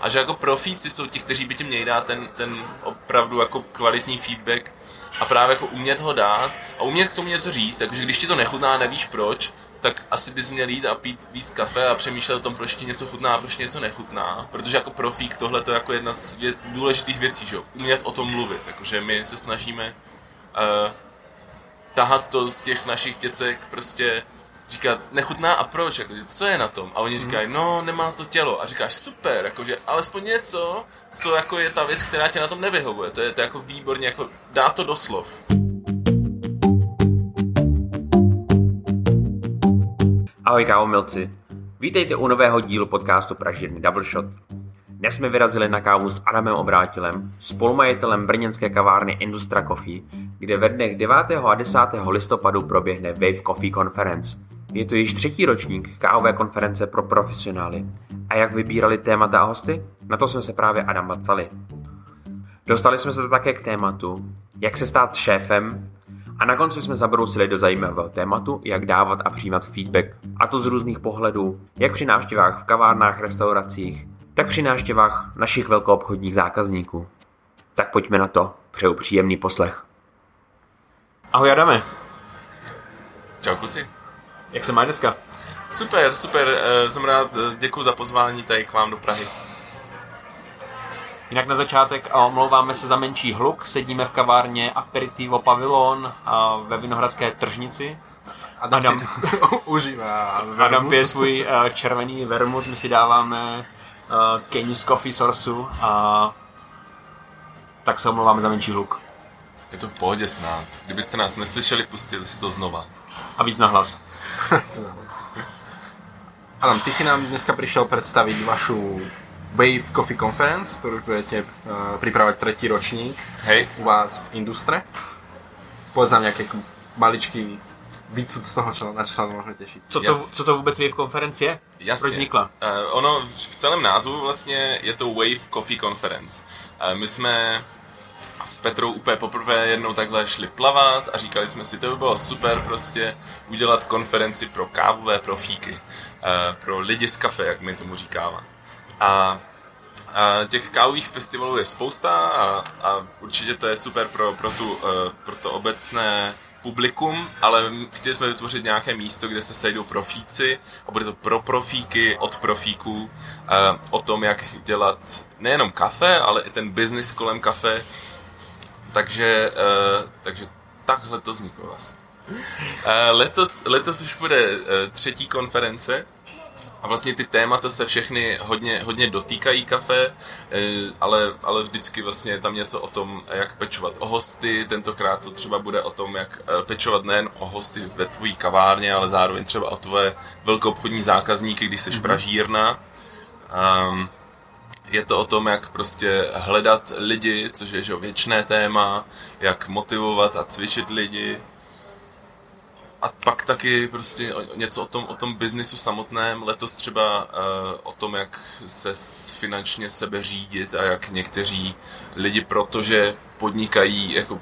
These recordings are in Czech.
A že jako profíci jsou ti, kteří by ti měli dát ten, ten opravdu jako kvalitní feedback a právě jako umět ho dát a umět k tomu něco říct, takže když ti to nechutná, nevíš proč, tak asi bys měl jít a pít víc kafe a přemýšlet o tom, proč ti něco chutná a proč ti něco nechutná. Protože jako profík tohle to je jako jedna z vě- důležitých věcí, že umět o tom mluvit. Jakože my se snažíme uh, tahat to z těch našich děcek, prostě říkat, nechutná a proč, jakože, co je na tom? A oni říkají, no, nemá to tělo. A říkáš, super, jakože, alespoň něco, co jako je ta věc, která tě na tom nevyhovuje. To je, to je jako výborně, jako dá to do slov. Ahoj kávomilci, vítejte u nového dílu podcastu Pražírny Double Shot. Dnes jsme vyrazili na kávu s Adamem Obrátilem, spolumajitelem brněnské kavárny Industra Coffee, kde ve dnech 9. a 10. listopadu proběhne Wave Coffee Conference. Je to již třetí ročník kávové konference pro profesionály. A jak vybírali témata a hosty? Na to jsme se právě Adama ptali. Dostali jsme se také k tématu, jak se stát šéfem a na konci jsme zabrousili do zajímavého tématu, jak dávat a přijímat feedback. A to z různých pohledů, jak při návštěvách v kavárnách, restauracích, tak při návštěvách našich velkoobchodních zákazníků. Tak pojďme na to. Přeju příjemný poslech. Ahoj Adame, Čau kluci. Jak se máš dneska? Super, super, eh, jsem rád, děkuji za pozvání tady k vám do Prahy. Jinak na začátek a omlouváme se za menší hluk. Sedíme v kavárně Aperitivo Pavillon a ve Vinohradské tržnici. Adam, Adam. užívá. Adam pije svůj uh, červený vermut, my si dáváme uh, Coffee Sourceu a tak se omlouváme za menší hluk. Je to v pohodě snad. Kdybyste nás neslyšeli, pustili si to znova. A víc na hlas. Adam, ty si nám dneska prišiel predstaviť vašu Wave Coffee Conference, ktorú budete uh, pripravať tretí ročník Hej, u vás v Industre. Povedz nám nejaké k- maličký výcud z toho, čo, na čo sa môžeme tešiť. Co to, Jas. co to vůbec Wave konference je? jasně. Proč vznikla? Eh, ono v celém názvu vlastně je to Wave Coffee Conference. Eh, my jsme s Petrou úplně poprvé jednou takhle šli plavat a říkali jsme si, to by bylo super prostě udělat konferenci pro kávové profíky, eh, pro lidi z kafe, jak my tomu říkáme. A a těch kávových festivalů je spousta a, a určitě to je super pro, pro, tu, eh, pro to obecné publikum, ale chtěli jsme vytvořit nějaké místo, kde se sejdou profíci a bude to pro profíky, od profíků, eh, o tom, jak dělat nejenom kafe, ale i ten biznis kolem kafe. Takže, eh, takže takhle to vzniklo vlastně. Eh, Letos, letos už bude eh, třetí konference, a vlastně ty témata se všechny hodně, hodně dotýkají kafe, ale, ale vždycky vlastně je tam něco o tom, jak pečovat o hosty. Tentokrát to třeba bude o tom, jak pečovat nejen o hosty ve tvojí kavárně, ale zároveň třeba o tvoje velkoobchodní zákazníky, když jsi pražírna. Um, je to o tom, jak prostě hledat lidi, což je že, věčné téma, jak motivovat a cvičit lidi, a pak taky prostě něco o tom, o tom biznisu samotném. Letos třeba uh, o tom, jak se finančně sebe řídit a jak někteří lidi, protože podnikají jako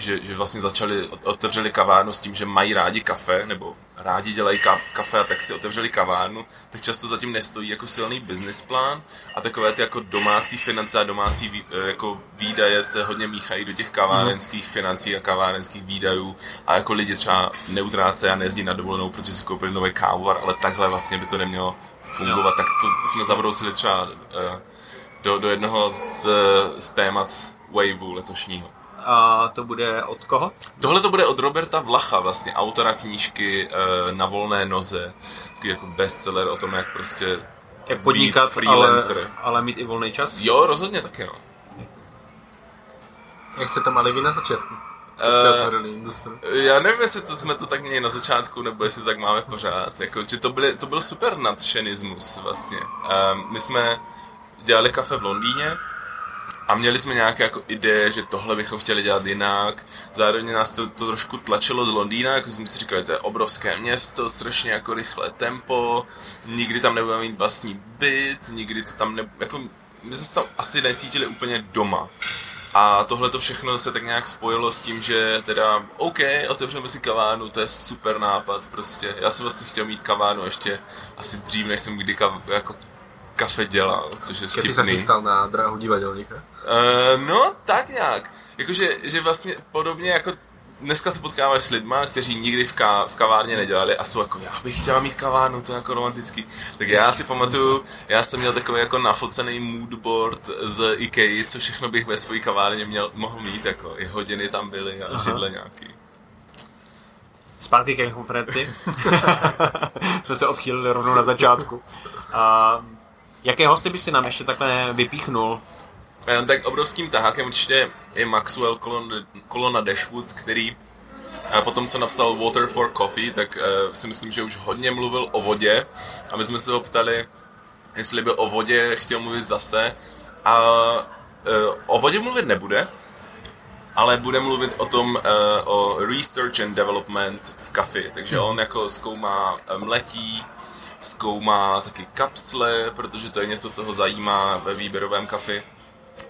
že, že vlastně začali, ot- otevřeli kavárnu s tím, že mají rádi kafe, nebo rádi dělají ka- kafe a tak si otevřeli kavárnu, tak často zatím nestojí jako silný business plán a takové ty jako domácí finance a domácí vý, eh, jako výdaje se hodně míchají do těch kavárenských financí a kavárenských výdajů a jako lidi třeba neutrácejí a nejezdí na dovolenou, protože si koupili nový kávovar, ale takhle vlastně by to nemělo fungovat, tak to jsme zabrousili třeba eh, do, do jednoho z, z témat Waveu letošního. A to bude od koho? Tohle to bude od Roberta Vlacha, vlastně autora knížky e, Na volné noze, takový jako bestseller o tom, jak prostě Jak podnikat, být freelancer. ale, ale mít i volný čas? Jo, rozhodně taky, no. Jak ste to mali vy na otvorili Industru. Já nevím, jestli to jsme to tak měli na začátku, nebo jestli to tak máme pořád. Jako, že to, byly, to byl super nadšenismus vlastně. Um, my jsme dělali kafe v Londýně a měli jsme nějaké jako ideje, že tohle bychom chtěli dělat jinak. Zároveň nás to, to trošku tlačilo z Londýna, jako jsme si říkali, to je obrovské město, strašně jako rychlé tempo, nikdy tam nebudeme mít vlastní byt, nikdy to tam ne, jako, my jsme se tam asi necítili úplně doma. A tohle to všechno se tak nějak spojilo s tím, že teda OK, otevřeme si kavárnu, to je super nápad prostě. Já jsem vlastně chtěl mít kavárnu ještě asi dřív, než jsem kdy kav, jako kafe dělal, což je ty vtipný. chystal na dráhu divadelníka. Uh, no, tak nějak. Jakože, že vlastně podobně jako dneska se potkáváš s lidma, kteří nikdy v, ká, v kavárně nedělali a jsou jako, já bych chtěla mít kavárnu, to je jako romantický. Tak já si pamatuju, já jsem měl takový jako nafocený moodboard z IKEA, co všechno bych ve své kavárně měl, mohl mít, jako i hodiny tam byly a Aha. židle nějaký. Zpátky ke konferenci. Jsme se odchýlili rovnou na začátku. A jaké hosty by si nám ještě takhle vypíchnul? Tak obrovským tahákem určitě je Maxwell Colon- Colonna Dashwood, který eh, po tom, co napsal Water for Coffee, tak eh, si myslím, že už hodně mluvil o vodě. A my jsme se ho ptali, jestli by o vodě chtěl mluvit zase. A eh, o vodě mluvit nebude, ale bude mluvit o tom, eh, o research and development v kafi, takže on jako zkoumá mletí, zkoumá taky kapsle, protože to je něco, co ho zajímá ve výběrovém kafi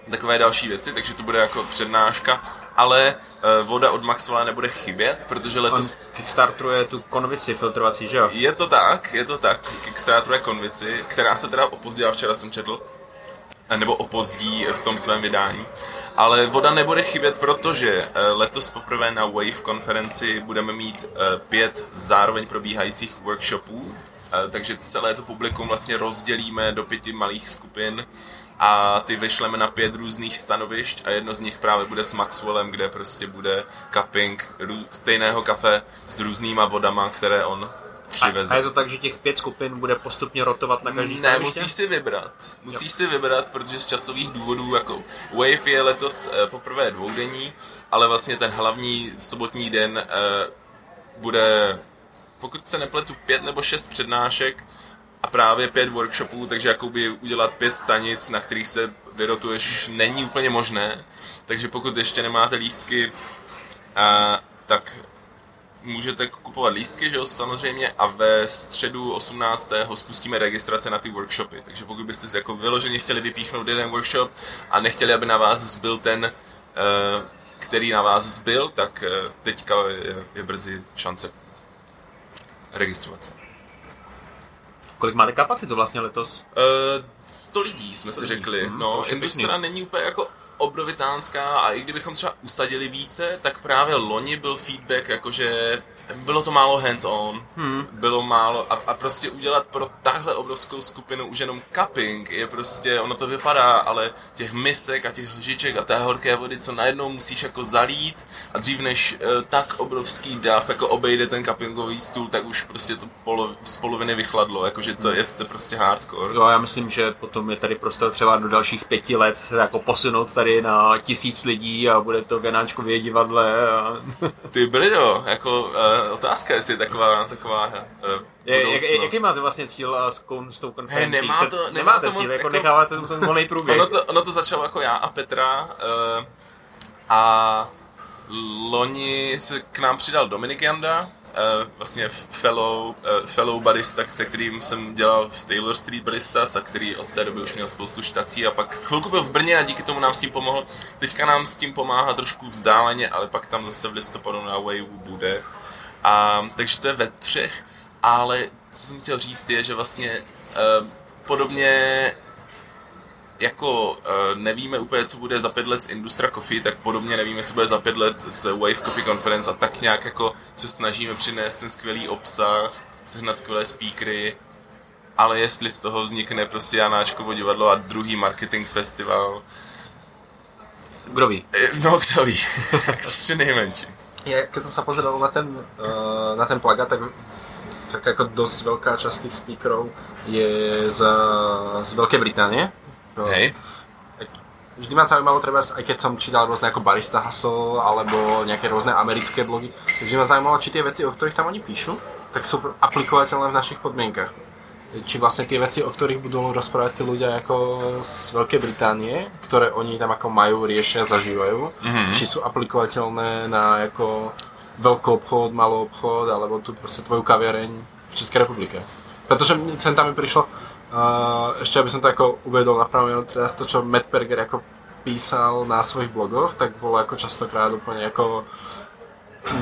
takové další věci, takže to bude jako přednáška, ale uh, voda od Maxwella nebude chybět, protože On letos kickstarteruje tu konvici filtrovací, že jo? je to tak, je to tak, Kickstarteruje konvici, která se teda opozdila, včera jsem četl, eh, nebo opozdí v tom svém vydání. Ale voda nebude chybět, protože eh, letos poprvé na Wave konferenci budeme mít pět zároveň probíhajících workshopů, takže celé to publikum vlastně rozdělíme do pěti malých skupin a ty vyšleme na pět různých stanovišť a jedno z nich právě bude s Maxwellem, kde prostě bude cupping rů- stejného kafe s různýma vodama, které on přiveze. A je to tak, že těch pět skupin bude postupně rotovat na každý Ne, stanoviště? musíš si vybrat. Musíš si vybrat, protože z časových důvodů, jako Wave je letos eh, poprvé dvoudenní, ale vlastně ten hlavní sobotní den eh, bude, pokud se nepletu, pět nebo šest přednášek a právě pět workshopů, takže jakoby udělat pět stanic, na kterých se vyrotuješ, není úplně možné. Takže pokud ještě nemáte lístky, a, tak můžete kupovat lístky, že jo, samozřejmě, a ve středu 18. spustíme registrace na ty workshopy. Takže pokud byste si jako vyloženě chtěli vypíchnout jeden workshop a nechtěli, aby na vás zbyl ten, eh, který na vás zbyl, tak eh, teďka je brzy šance registrovat se. Kolik máte kapacitu vlastně letos? Uh, 100 lidí jsme si lidí. řekli. To no, Industra není úplně jako obrovitánská a i kdybychom třeba usadili více, tak právě loni byl feedback, jakože bylo to málo hands-on, hmm. bylo málo a, a prostě udělat pro takhle obrovskou skupinu už jenom cupping je prostě, ono to vypadá, ale těch misek a těch lžiček a té horké vody, co najednou musíš jako zalít a dřív než uh, tak obrovský dav jako obejde ten cuppingový stůl, tak už prostě to polo, z poloviny vychladlo, jakože to je, to prostě hardcore. Jo, já myslím, že potom je tady prostor třeba do dalších pěti let se jako posunout tady na tisíc lidí a bude to v Janáčkově divadle. A... Ty brdo, jako uh, otázka, jestli je taková, taková uh, Je, jak, jaký máte vlastně cíl a s, kon- s tou konferencí? He, nemá to- nemá nemáte to cíl, moc jako, jako- necháváte ten volný průběh. Ono to, ono to začalo jako já a Petra uh, a loni se k nám přidal Dominik Janda, vlastně fellow, fellow barista, se kterým jsem dělal v Taylor Street Baristas a který od té doby už měl spoustu štací a pak chvilku byl v Brně a díky tomu nám s tím pomohl. Teďka nám s tím pomáhá trošku vzdáleně, ale pak tam zase v listopadu na Wave bude. A, takže to je ve třech, ale co jsem chtěl říct je, že vlastně uh, podobně jako uh, nevíme úplně, co bude za pět let z Industra Coffee, tak podobně nevíme, co bude za pět let z Wave Coffee Conference a tak nějak jako se snažíme přinést ten skvělý obsah, sehnat skvělé speakery, ale jestli z toho vznikne prostě Janáčkovo divadlo a druhý marketing festival, Kdo ví? eh, no kdo ví, tak při nejmenší. Ja, keď som sa pozeral na ten, uh, na ten plagát, tak, tak ako dosť veľká časť tých speakerov je z, z Veľkej Británie. No, Hej, Vždy ma zaujímalo, treba, aj keď som čítal rôzne ako Barista Hustle alebo nejaké rôzne americké blogy, vždy ma zaujímalo, či tie veci, o ktorých tam oni píšu, tak sú aplikovateľné v našich podmienkach. Či vlastne tie veci, o ktorých budú rozprávať tí ľudia ako z Veľkej Británie, ktoré oni tam ako majú, riešia, zažívajú, mm-hmm. či sú aplikovateľné na ako veľký obchod, malý obchod, alebo tu proste tvoju kaviareň v Českej republike. Pretože mne sem tam mi prišlo, uh, ešte aby som to ako uvedol na pravú mienu, teraz to, čo Matt Berger ako písal na svojich blogoch, tak bolo ako častokrát úplne ako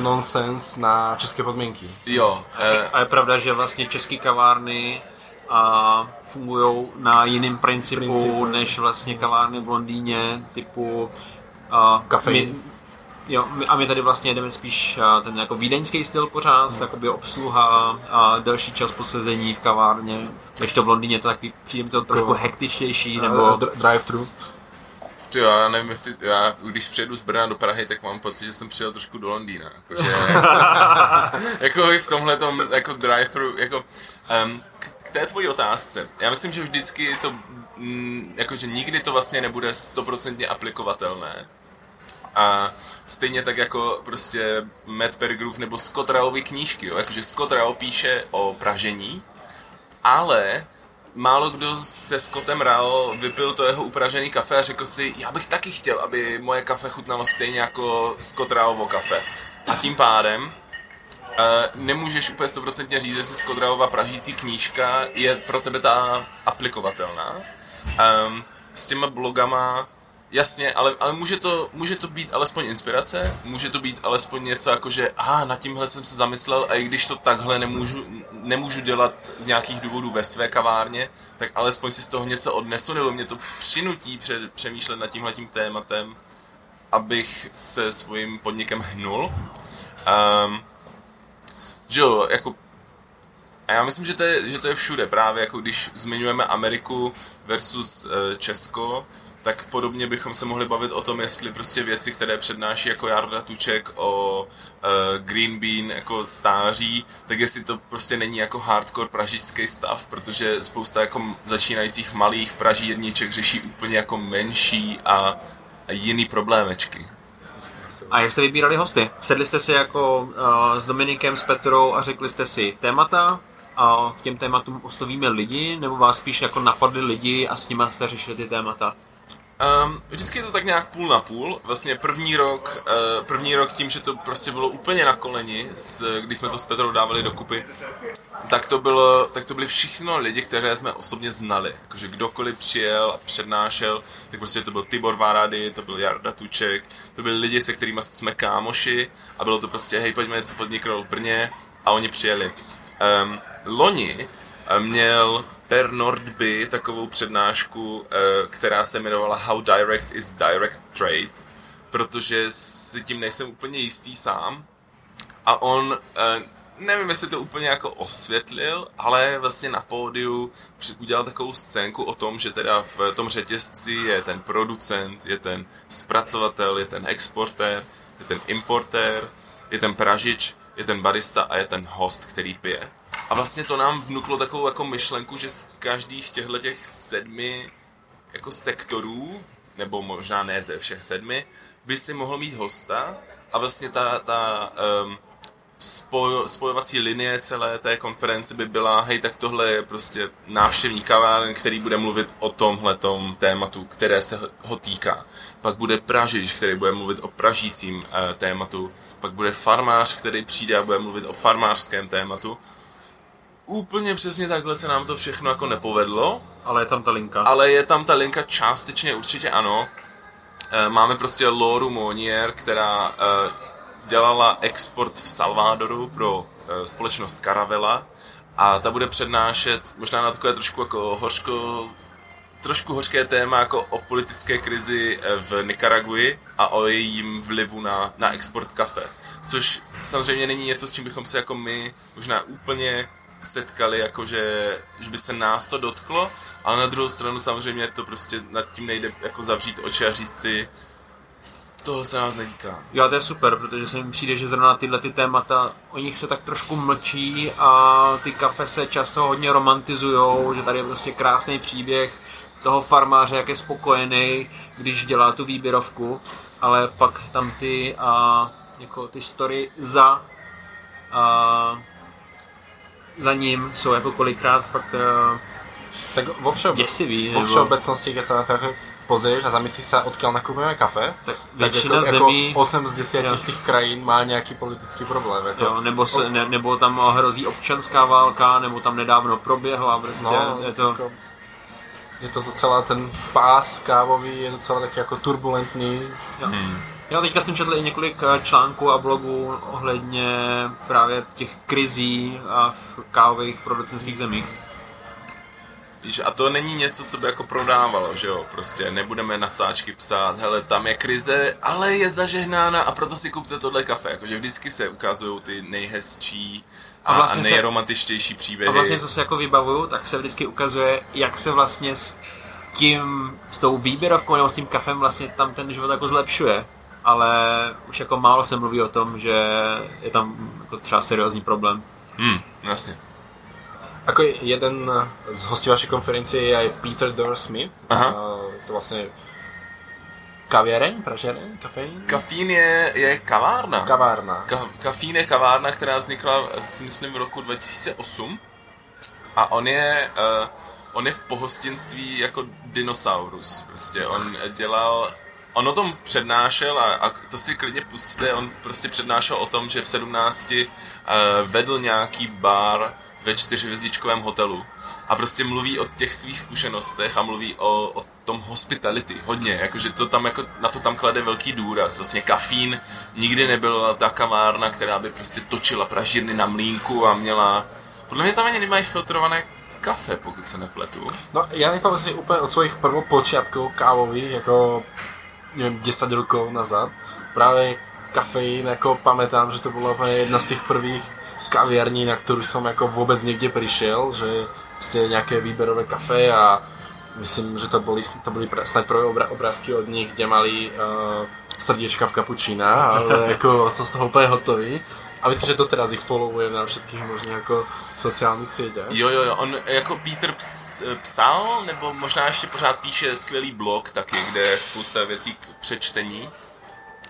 nonsens na české podmienky. jo, eh, A je pravda, že vlastně české kavárny a fungují na jiném principu, Principu. než vlastně kavárny v Londýně typu a Kafein. Jo, my, a my tady vlastně jedeme spíš a, ten jako vídeňský styl pořád, hmm. jakoby obsluha a delší čas posezení v kavárně. Když to v Londýně to taky přijde mi to trošku Jako- hektičtější, Nebo... nebo Drive-thru. Ty jo, já nevím, jestli, já, když přijedu z Brna do Prahy, tak mám pocit, že jsem přijel trošku do Londýna, jakože, jako i v tomhle tom, jako drive-thru, jako, um, k, k té tvojí otázce, já myslím, že vždycky to, mm, jakože nikdy to vlastně nebude stoprocentně aplikovatelné, a stejně tak jako prostě Matt Pergrove nebo Scott Raovi knížky, jo? jakože Scott Rao píše o pražení, ale málo kdo se Scottem Rao vypil to jeho upražený kafe a řekl si, já bych taky chtěl, aby moje kafe chutnalo stejně jako Scott Raovo kafe. A tím pádem Uh, nemůžeš úplně stoprocentně říct, jestli Scott Raova pražící knížka je pro tebe ta aplikovatelná. Um, s těma blogama, jasně, ale, ale může, to, může to být alespoň inspirace, může to být alespoň něco jako, že a nad tímhle jsem se zamyslel a i když to takhle nemůžu, nemůžu dělat z nějakých důvodů ve své kavárně, tak alespoň si z toho něco odnesu, nebo mě to přinutí pře, přemýšlet nad tímhletím tématem, abych se svým podnikem hnul. Um, jo, jako a já myslím, že to, je, že to je všude, právě jako když zmiňujeme Ameriku versus uh, Česko, tak podobně bychom se mohli bavit o tom, jestli prostě věci, které přednáší jako Jarda Tuček o uh, Green Bean jako stáří, tak jestli to prostě není jako hardcore pražičský stav, protože spousta jako začínajících malých pražírniček řeší úplně jako menší a, a jiný problémečky. A jak jste vybírali hosty? Sedli jste si jako uh, s Dominikem, s Petrou a řekli jste si témata a k těm tématům oslovíme lidi, nebo vás spíš jako napadli lidi a s nimi jste řešili ty témata? Um, vždycky je to tak nějak půl na půl. Vlastně první rok, uh, první rok tím, že to prostě bylo úplně na koleni, s, když jsme to s Petrou dávali dokupy, tak to, bylo, tak to byli všechno lidi, které jsme osobně znali. Jakože kdokoliv přijel a přednášel, tak prostě to byl Tibor Várady, to byl Jarda Tuček, to byli lidi, se kterými jsme kámoši a bylo to prostě, hej, pojďme něco podniknout v Brně a oni přijeli. Um, loni eh, měl Per Nordby takovou přednášku, eh, která se jmenovala How Direct is Direct Trade, protože si tím nejsem úplně jistý sám. A on, eh, nevím, jestli to úplně jako osvětlil, ale vlastně na pódiu udělal takovou scénku o tom, že teda v tom řetězci je ten producent, je ten zpracovatel, je ten exportér, je ten importér, je ten pražič, je ten barista a je ten host, který pije. A vlastně to nám vnuklo takovou jako myšlenku, že z každých těchto těch sedmi jako sektorů, nebo možná ne ze všech sedmi, by si mohl mít hosta a vlastně ta, ta um, spoj, spojovací linie celé té konference by byla, hej, tak tohle je prostě návštěvník kaváren, který bude mluvit o tomhletom tématu, které se ho- týká. Pak bude pražič, který bude mluvit o pražícím uh, tématu. Pak bude farmář, který přijde a bude mluvit o farmářském tématu. Úplně přesně takhle se nám to všechno jako nepovedlo, Ale je tam ta linka. ale je tam ta linka částečně určitě ano. Eh, Máme prostě Loru Monier, která eh, dělala export v Salvadoru pro eh, společnost Caravela a ta bude přednášet možná na takové trošku jako hořko, trošku hořké téma jako o politické krizi v Nikaraguji a o jejím vlivu na, na export kafe. Což samozřejmě není něco, s čím bychom se jako my možná úplně setkali, jakože, že by se nás to dotklo, ale na druhou stranu samozřejmě to prostě nad tím nejde jako zavřít oči a říct si, tohle se nás netýká. Jo, to je super, protože se mi přijde, že zrovna tyhle ty témata, o nich se tak trošku mlčí a ty kafe se často hodně romantizujou, že tady je prostě krásný příběh toho farmáře, jak je spokojený, když dělá tu výběrovku, ale pak tam ty, a, jako ty story za a, za ním jsou jako kolikrát fakt a, Tak vo, všeobe- děsivý. vo všeobecnosti, keď sa na to jako pozrieš a zamyslíš sa, odkiaľ nakupujeme kafe, Tak tak většina jako, zemí- jako 8 z 10 Jo. těch krajín má nějaký politický problém. Jako, Jo, nebo, se, ne, nebo tam hrozí občanská válka, nebo tam nedávno proběhla, prostě no, je to... jako, je to docela ten pás kávový, je docela taky jako turbulentní. Jo. Já teďka jsem četl i několik eh, článků a blogů ohledně právě těch krizí a v kávových producentských zemích. Víš, a to není něco, co by jako prodávalo, že jo, prostě nebudeme na sáčky psát, hele, tam je krize, ale je zažehnána a proto si kupte tohle kafe, jakože vždycky se ukazují ty nejhezčí a, A vlastně a nejromantičtější příběhy. A vlastně, co se jako vybavuju, tak se vždycky ukazuje, jak se vlastně s tím, s tou výběrovkou nebo s tím kafem vlastně tam ten život jako zlepšuje. Ale už jako málo se mluví o tom, že je tam jako třeba seriózní problém. Hmm, jasně. Ako jeden z hostí vašej konferencie je Peter Dor Smith. Aha. A to vlastne kaviareň, pražereň, kafeín? Kafín je, je kavárna. Kavárna. Ka- Kafín je kavárna, která vznikla, si myslím, v roku 2008. A on je, uh, on je v pohostinství jako dinosaurus. Prostě on dělal, on o tom přednášel a, a to si klidně pustíte, on prostě přednášel o tom, že v 17 uh, vedl nějaký bar ve čtyřhvězdičkovém hotelu a prostě mluví o těch svých zkušenostech a mluví o, o tom hospitality hodně, jakože to tam jako, na to tam klade velký důraz. Vlastně kafín nikdy nebyla ta kavárna, která by prostě točila pražírny na mlínku a měla, podle mě tam ani nemají filtrované kafe, pokud se nepletu. No ja jako si úplne od svojich prvopočiatkov kávových, jako neviem, 10 rokov nazad, práve kafeín, jako pamätám, že to úplne jedna z tých prvých kaviarní, na ktorú som jako vôbec niekde prišiel, že ste nejaké výberové kafe a myslím, že to boli, to pra- snad prvé obrázky od nich, kde mali uh, srdiečka v kapučína, ale jako som z toho úplne hotový. A myslím, že to teraz ich followujem na všetkých možných jako sociálnych sieťach. Jo, jo, jo, on jako Peter ps, psal, nebo možná ještě pořád píše skvělý blog taky, kde je spousta věcí k přečtení.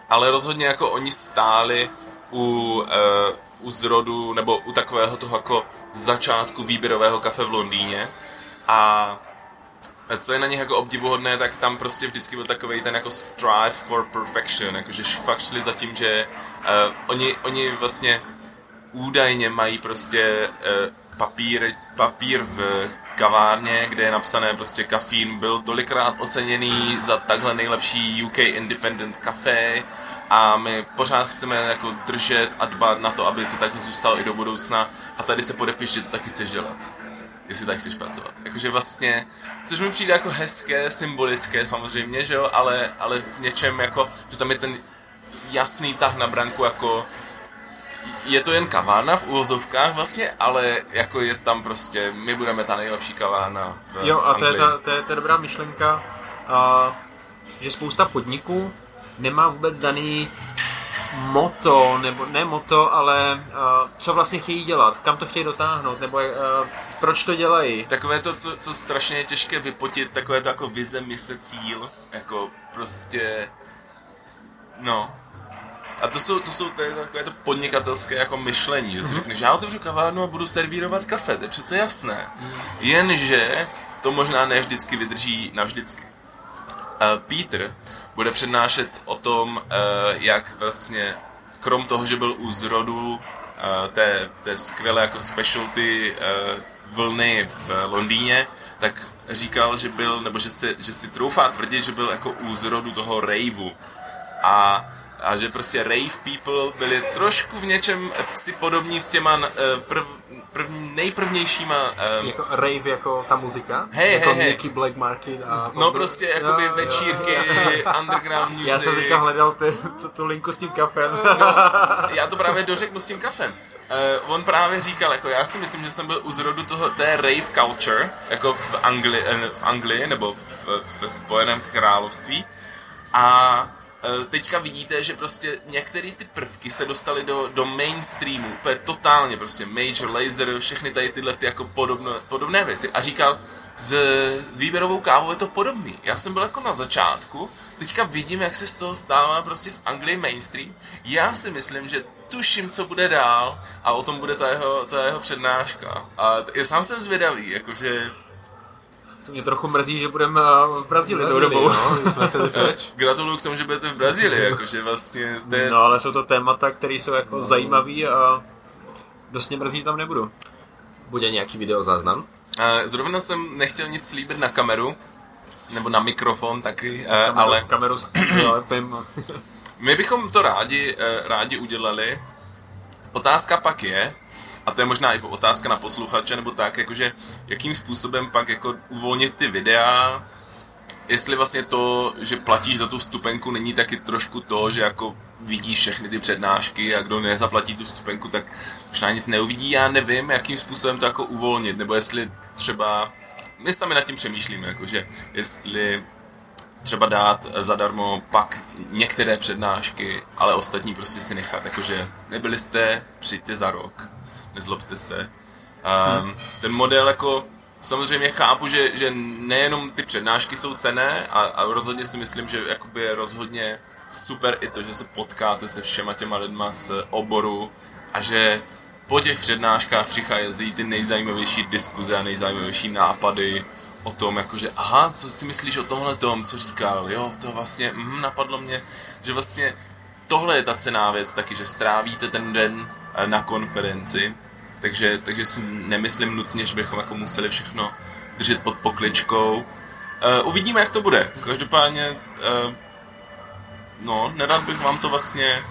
Ale rozhodně jako oni stáli u, uh, u zrodu, nebo u takového toho jako začátku výběrového kafe v Londýně. A co je na nich jako obdivuhodné, tak tam prostě vždycky byl takový ten jako strive for perfection, jakože fakt šli za tím, že uh, oni, oni vlastně údajně mají prostě uh, papír, papír v kavárně, kde je napsané prostě kafín byl tolikrát oceněný za takhle nejlepší UK Independent Café a my pořád chceme jako držet a dbat na to, aby to tak zůstalo i do budoucna a tady se podepiš, že to taky chceš dělat jestli tak chceš pracovat. Jakože vlastně, což mi přijde jako hezké, symbolické samozřejmě, že jo, ale, ale v něčem jako, že tam je ten jasný tah na branku jako je to jen kavárna v úvozovkách vlastně, ale jako je tam prostě, my budeme ta nejlepší kavárna v, Jo, v a to je, ta, to, je, to je dobrá myšlenka, a, že spousta podniků nemá vůbec daný moto, nebo ne moto, ale a, co vlastně chtějí dělat, kam to chtějí dotáhnout, nebo a, proč to dělají. Takové to, co, co strašně je těžké vypotit, takové to jako vize, mise, cíl, jako prostě, no. A to jsou, to jsou je takové to podnikatelské jako myšlení, že si řekneš, já otevřu kavárnu a budu servírovat kafe, to je přece jasné. Jenže to možná ne vždycky vydrží navždycky. Uh, Peter bude přednášet o tom, uh, jak vlastně, krom toho, že byl u zrodu uh, té, té skvělé jako specialty vlny v Londýně, tak říkal, že byl, nebo že si, že si troufá tvrdit, že byl jako u zrodu toho raveu. A a že prostě rave people byli trošku v něčem si podobní s těma eh, prv, prv, nejprvnějšíma um, Jako rave jako ta muzika? Hej, jako hej. Nicky Black Market a... No prostě jakoby Jo, jo, večírky, underground music. Já jsem teďka hledal ty, tu, tu linku s tím kafem. Já to právě dořeknu s tím kafem. Uh, on právě říkal, jako já si myslím, že jsem byl u zrodu toho, té rave culture, jako v Anglii, eh, v Anglii nebo v, v Spojeném království. A teďka vidíte, že prostě některé ty prvky se dostaly do, do mainstreamu, úplně totálně prostě Major Laser, všechny tady tyhle ty jako podobné, podobné věci. A říkal, s výběrovou kávou je to podobný. Já jsem byl jako na začátku, teďka vidím, jak se z toho stává prostě v Anglii mainstream. Já si myslím, že tuším, co bude dál a o tom bude ta jeho, ta jeho přednáška. A t- já sám jsem zvědavý, jakože To mě trochu mrzí, že budeme v Brazílii tou dobou. no, jsme gratuluju k tomu, že budete v Brazílii, jakože vlastně to je, No ale jsou to témata, které jsou jako zajímavé a dost mě mrzí, že tam nebudu. Bude nějaký videozáznam? A Zrovna jsem nechtěl nic slíbit na kameru, nebo na mikrofon taky, eh, Kameru, ale Kameru s lepím. my bychom to rádi, eh, rádi udělali. Otázka pak je, a to je možná i otázka na posluchače, nebo tak, jakože jakým způsobem pak jako uvolnit ty videa, jestli vlastně to, že platíš za tu vstupenku, není taky trošku to, že jako vidíš všechny ty přednášky a kdo nezaplatí tu vstupenku, tak možná nic neuvidí, já nevím, jakým způsobem to jako uvolnit, nebo jestli třeba, my sami nad tím přemýšlíme, jakože jestli třeba dát zadarmo pak některé přednášky, ale ostatní prostě si nechat, jakože nebyli jste, přijďte za rok, nezlobte se. Um, ten model jako samozřejmě chápu, že, že nejenom ty přednášky jsou cené a, a rozhodně si myslím, že jakoby je rozhodně super i to, že se potkáte se všema těma lidma z oboru a že po těch přednáškách přichází ty nejzajímavější diskuze a nejzajímavější nápady o tom, jakože aha, co si myslíš o tomhle tom, co říkal, jo, to vlastně, mm, napadlo mě, že vlastně tohle je ta cená věc taky, že strávíte ten den eh, na konferenci, takže, takže si nemyslím nutně, že bychom jako museli všechno držet pod pokličkou. Uh, uvidíme, jak to bude. Každopádně, uh, no, nerad bych vám to vlastně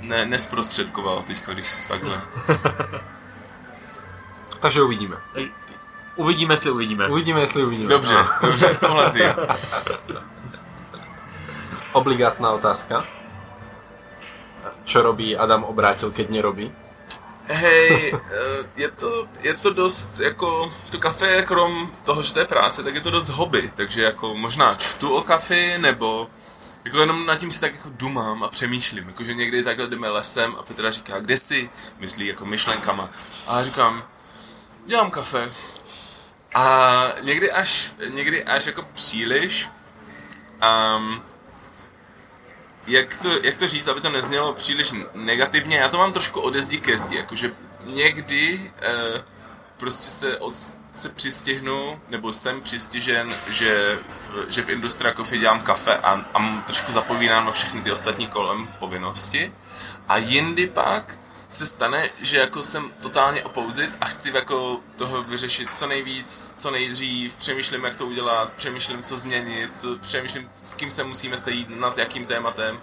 ne, nesprostředkoval teďka, když takhle. Takže uvidíme. Uvidíme, jestli uvidíme. Uvidíme, jestli uvidíme. Dobře, No. dobře, souhlasím. Obligátna otázka. Čo robí Adam Obrátil, keď nerobí? Hej, eh, je to, je to dost, jako, to kafe je krom toho, že to je práce, tak je to dost hobby, takže jako možná čtu o kafi, nebo jako jenom nad tím si tak jako dumám a přemýšlím, jakože někdy takhle jdeme lesem a Petra říká, kde jsi, myslí jako myšlenkama. A já říkám, dělám kafe. A někdy až, někdy až jako příliš, um, jak to, jak to říct, aby to neznělo příliš negativně, já to mám trošku ode zdi ke zdi, jakože někdy eh, prostě se, od, se přistihnu, nebo jsem přistižen, že v, že v Industria Coffee dělám kafe a, a trošku zapomínám na všechny ty ostatní kolem povinnosti. A jindy pak se stane, že jako jsem totálně opouzit a chci jako toho vyřešit co nejvíc, co nejdřív, přemýšlím, jak to udělat, přemýšlím, co změnit, co, přemýšlím, s kým se musíme sejít, nad jakým tématem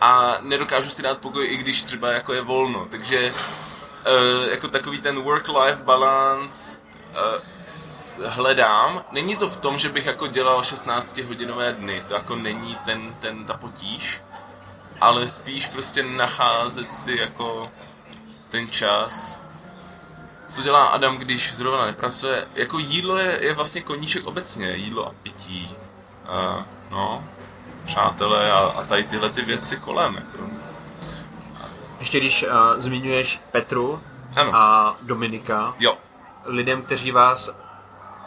a nedokážu si dát pokoj, i když třeba jako je volno, takže uh, jako takový ten work-life balance uh, hledám. Není to v tom, že bych jako dělal 16 hodinové dny, to jako není ten, ten ta potíž, ale spíš prostě nacházet si jako ten čas. Co dělá Adam, když zrovna nepracuje? Jako jídlo je, je vlastně koníček obecně, jídlo a pití. A, no, přátelé a, a tady tyhle ty věci kolem. Jako. Ještě když uh, zmiňuješ Petru Ano. a Dominika, Jo, lidem, kteří vás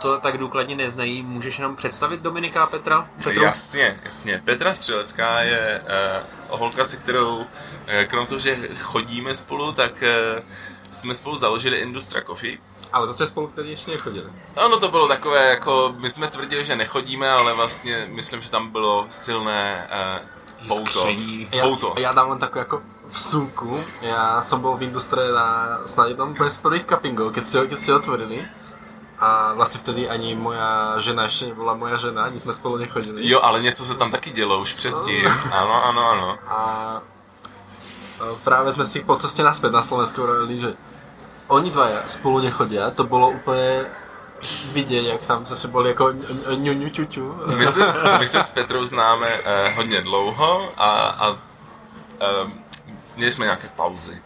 to tak důkladně neznají, můžeš jenom představit Dominika a Petra? Petru? Jasně, jasně. Petra Střelecká je uh, holka, se kterou, uh, krom toho, že chodíme spolu, tak uh, jsme spolu založili Industra Coffee. Ale to jste spolu vtedy ještě nechodili. Ono to bylo takové, jako my jsme tvrdili, že nechodíme, ale vlastně myslím, že tam bylo silné uh, pouto. Pouto. ja dám len takú ako vsúku. Ja som bol v Industre na snad jednom z prvých cuppingov, keď ste, ho- keď ste otvorili. A vlastne vtedy ani moja žena ešte nebola moja žena, ani sme spolu nechodili. Jo, ale něco se tam taky dělo už předtím. Ano, ano, ano. A e, práve sme si po ceste naspäť na Slovensku hovorili, že oni dvaja spolu nechodia, to bolo úplne vidieť, jak tam zase boli ako ňu, ňu, ťu, ťu. My se, s- my se s Petrou známe uh, hodně dlouho a, a uh, měli jsme nějaké pauzy,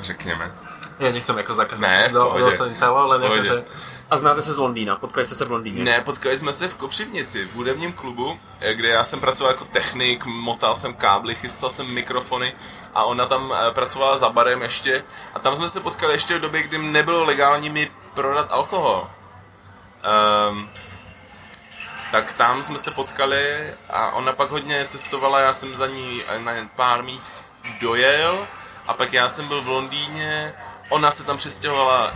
řekněme. Ja nechcem ako zakázať Ne, v do, pohodě. do sanitalo, len V pohodě. A znáte se z Londýna, potkali jste se v Londýně. Ne, potkali jsme se v Kopřivnici, v hudebním klubu, eh, kde já jsem pracoval jako technik, motal jsem kábly, chystal jsem mikrofony a ona tam eh, pracovala za barem ještě a tam jsme se potkali ještě v době, kdy nebylo legální mi prodat alkohol. Um, tak tam jsme se potkali a ona pak hodně cestovala, já jsem za ní eh, na pár míst dojel a pak já jsem byl v Londýně, ona se tam přestěhovala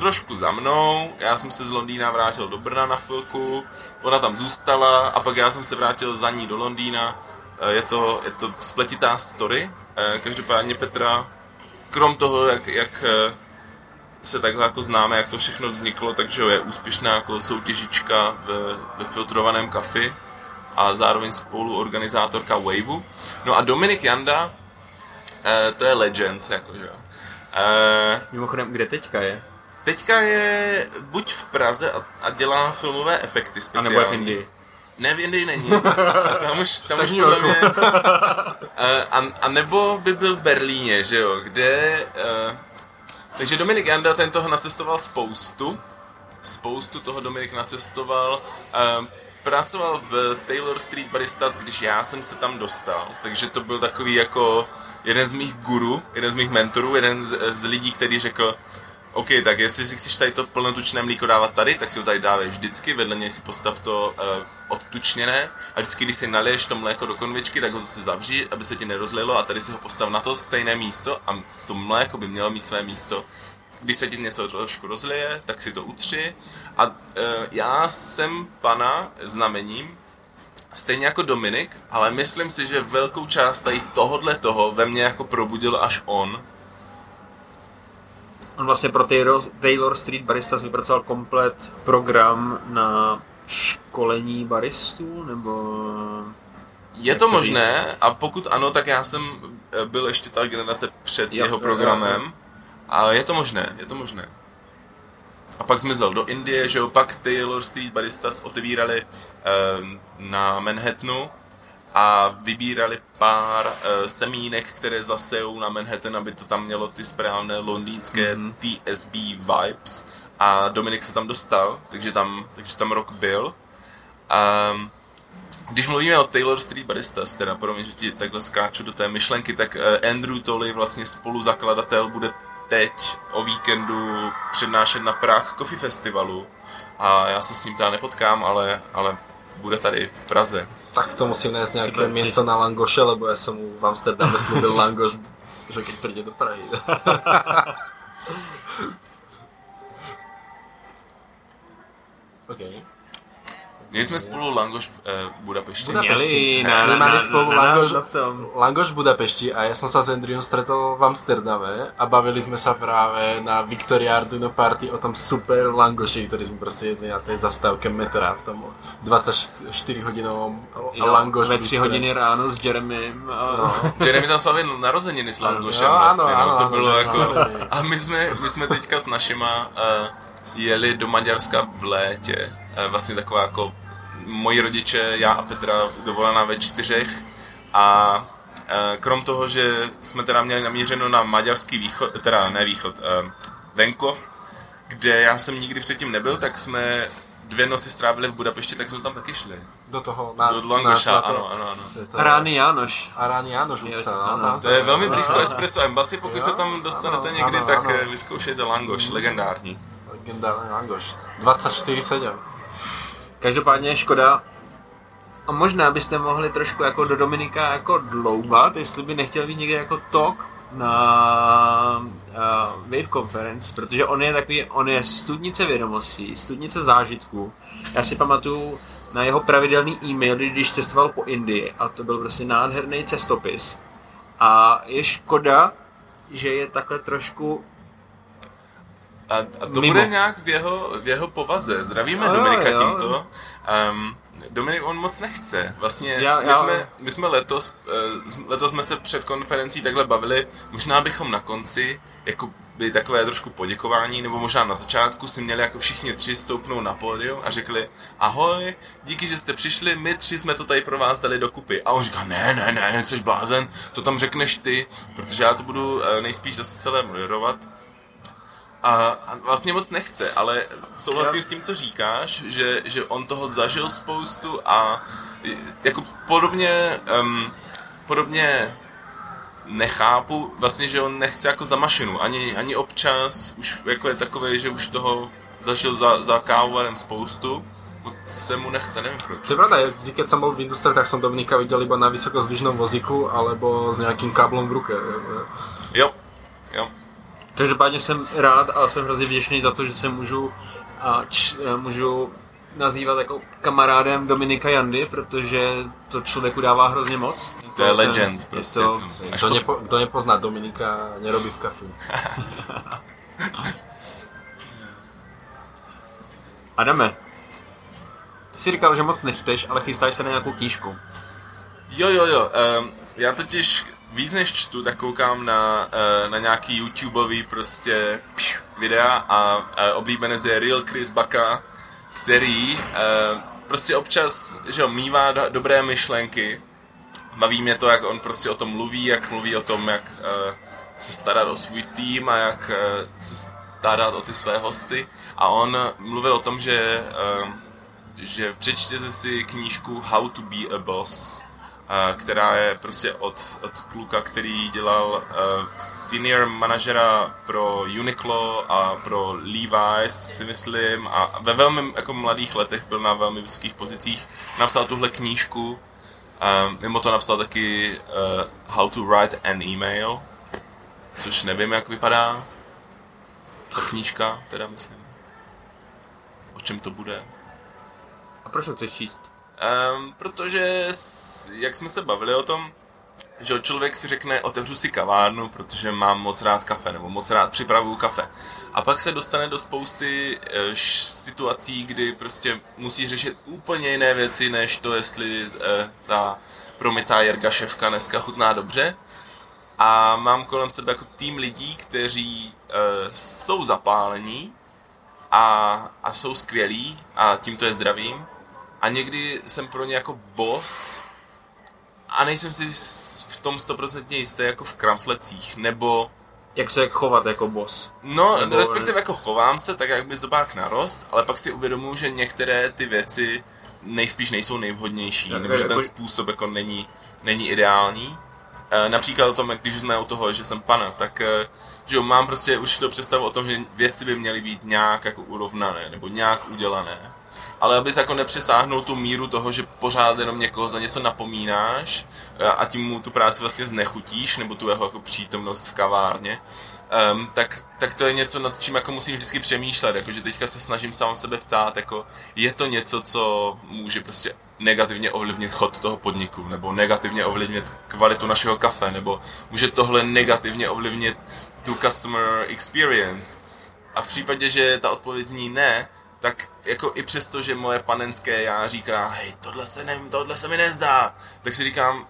trošku za mnou, já jsem se z Londýna vrátil do Brna na chvilku, ona tam zůstala a pak já jsem se vrátil za ní do Londýna. Eh, Je to, je to spletitá story, Eh, každopádně Petra, krom toho, jak, jak eh, se takhle jako známe, jak to všechno vzniklo, takže je úspěšná jako soutěžička ve, ve filtrovaném kafi a zároveň spoluorganizátorka Waveu. No a Dominik Janda, to je legend, jakože. Mimochodem, kde teďka je? Teďka je buď v Praze a, a dělá filmové efekty A speciální. nebo je v Indii? Ne, v Indii není. A tam už, tam už podle mě... A, a nebo by byl v Berlíně, že jo, kde... Uh, takže Dominik Janda, ten toho nacestoval spoustu. Spoustu toho Dominik nacestoval. Uh, pracoval v Taylor Street Baristas, když já jsem se tam dostal. Takže to byl takový jako jeden z mých guru, jeden z mých mentorů, jeden z, z lidí, který řekl, OK, tak jestli si chceš tady to plnotučné mlíko dávat tady, tak si ho tady dávej vždycky, vedle něj si postav to uh, odtučněné a vždycky, když si naliješ to mléko do konvičky, tak ho zase zavři, aby se ti nerozlilo a tady si ho postav na to stejné místo a to mléko by mělo mít své místo. Když se ti něco trošku rozlije, tak si to utři. A uh, já jsem pana znamením, stejně jako Dominik, ale myslím si, že velkou část tady tohodle toho ve mně jako probudil až on, On vlastně pro Taylor, Taylor Street Baristas vypracoval komplet program na školení baristů, nebo... Je to možné? A pokud ano, tak já jsem eh, byl ještě ta generace před Jo, jeho jo, programem, ale je to možné, je to možné. A pak zmizel do Indie, že jo, pak Taylor Street Baristas otevírali eh, na Manhattanu a vybírali pár eh, semínek, které zasejou na Manhattan, aby to tam mělo ty správné londýnské Mhm. TSB vibes. A Dominik se tam dostal, takže tam, takže tam rok byl. Um, když mluvíme o Taylor Street Baristas, teda promiň, že ti takhle skáču do té myšlenky, tak eh, Andrew Tolley, vlastně spoluzakladatel, bude teď o víkendu přednášet na Prague Coffee Festivalu a já se s ním teda nepotkám, ale, ale bude tady v Praze. Tak to musím nájsť nejaké Super. miesto na Langoše, lebo ja som mu v Amsterdame slúbil Langoš, že keď príde do Prahy. OK. Měli jsme spolu Langoš v, eh, v Budapešti. Buda- Měli Na- na, na- na, spolu na, Langoš- na tom. Langoš v Budapešti a ja som sa s Andrewom stretol v Amsterdame a bavili sme sa práve na Victoria Arduino Party o tom super Langoši, ktorý sme proste jedli na tej zastávke metra v tom 24 hodinovom Jo, Langoš ve tři bistře. hodiny ráno s Jeremym. A, No. Jeremy tam slavil narozeniny s Langošem Jo, ano, vlastně, ano, no, to ano, bylo že- jako... ano. A my jsme, my jsme teďka s našima uh, jeli do Maďarska v létě. Uh, vlastně taková jako moji rodiče, já a Petra dovolená ve čtyřech a uh, krom toho, že jsme teda měli namířeno na maďarský východ, teda ne východ, uh, venkov, kde já jsem nikdy předtím nebyl, tak jsme dvě noci strávili v Budapešti, tak jsme tam taky šli. Do toho, na, Do Langoša, to- ano, ano, ano. to Rány Jánoš. A Rány Jánoš Jo, ulica, no. ano. To je velmi blízko ano. Espresso Embassy, pokud Jo, se tam dostanete ano, někdy, ano, tak ano. eh, vyzkoušejte Langoš, legendární. Legendárny Langoš. 24-7. Každopádně škoda. A možná byste mohli trošku jako do Dominika jako dloubat, jestli by nechtěl být někde jako talk na uh, Wave Conference, protože on je takový, on je studnice vědomostí, studnice zážitků. Já si pamatuju na jeho pravidelný e-mail, když cestoval po Indii a to byl prostě nádherný cestopis. A je škoda, že je takhle trošku A, a to Mimo. bude nějak v jeho, v jeho povaze. Zdravíme Jo, Dominika jo. tímto. Um, Dominik, on moc nechce. Vlastně Já- my, já- jsme, my jsme letos, uh, letos jsme se před konferencí takhle bavili, možná bychom na konci jako by takové trošku poděkování, nebo možná na začátku si měli jako všichni tři stoupnout na pódium a řekli ahoj, díky, že jste přišli, my tři jsme to tady pro vás dali dokupy. A on říká, ne, ne, ne, jsi blázen, to tam řekneš ty, protože já to budu eh, nejspíš zase celé moderovat. A, a vlastně moc nechce, ale souhlasím Já- s tím, co říkáš, že, že on toho zažil spoustu a e, jako podobně, um, podobně nechápu vlastně, že on nechce jako za mašinu, ani, ani občas už jako je takový, že už toho zažil za, za kávovarem spoustu, moc se mu nechce, nevím proč. To je pravda, vždy, keď som bol v Industrii, tak som Dominika videl iba na vysokozdvižnom vozíku alebo s nejakým káblom v ruke. Jo, jo. Každopádně jsem rád a jsem hrozně vděčný za to, že se můžu, a č, a můžu nazývat jako kamarádem Dominika Jandy, protože to člověku dává hrozně moc. To je Jako ten- legend prostě. to, až pod- nepo, kto nepozná Dominika, nerobí v kafi. Adame, ty jsi říkal, že moc nečteš, ale chystáš se na nějakou knížku. Jo, jo, jo. Um, já totiž víc než čtu, tak koukám na, eh, na nějaký YouTubeový prostě videa a, a oblíbenec je Real Chris Baka, který eh, prostě občas, že jo, mývá do, dobré myšlenky, baví mě to, jak on prostě o tom mluví, jak mluví o tom, jak se starat o svůj tým a jak se starat o ty své hosty. A on mluvil o tom, že, že přečtěte si knížku How to be a Boss, která je prostě od, od kluka, který dělal uh, senior manažera pro Uniqlo a pro Levi's, si myslím, a ve velmi jako mladých letech byl na velmi vysokých pozicích. Napsal tuhle knížku, mimo to napsal taky uh, How to write an email, což nevím, jak vypadá. Ta knížka, teda myslím. O čem to bude? A proč to chceš číst? Um, protože, jak jsme se bavili o tom, že člověk si řekne, otevřu si kavárnu, protože mám moc rád kafe, nebo moc rád připravuju kafe. A pak se dostane do spousty e, situací, kdy prostě musí řešit úplně jiné věci, než to, jestli e, ta promitá Jergaševka dneska chutná dobře. A mám kolem sebe jako tým lidí, kteří e, jsou zapálení a, a jsou skvělí a tímto je zdravím. A někdy jsem pro ně jako boss, a nejsem si v tom stoprocentně jistý jako v kramflecích, nebo... Jak se jak chovat jako boss? No, nebo... respektive jako chovám se tak, jak by zobák narost, ale pak si uvědomuji, že některé ty věci nejspíš nejsou nejvhodnější, tak, nebo že ten způsob jako není, není ideální. E, například o tom, když jsme u toho, že jsem pana, tak e, že jo, mám prostě určitou představu o tom, že věci by měly být nějak jako urovnané, nebo nějak udělané ale abys jako nepřesáhnul tu míru toho, že pořád jenom někoho za něco napomínáš eh, a tím mu tu práci vlastně znechutíš, nebo tu jeho jako přítomnost v kavárně, um, tak, tak to je něco, nad čím jako musím vždycky přemýšlet, jakože teďka se snažím sám sebe ptát, jako je to něco, co může prostě negativně ovlivnit chod toho podniku, nebo negativně ovlivnit kvalitu našeho kafe, nebo může tohle negativně ovlivnit tu customer experience. A v případě, že ta odpověď ní ne, tak jako i přesto, že moje panenské já říká, hej, tohle se, ne, tohle se mi nezdá, tak si říkám,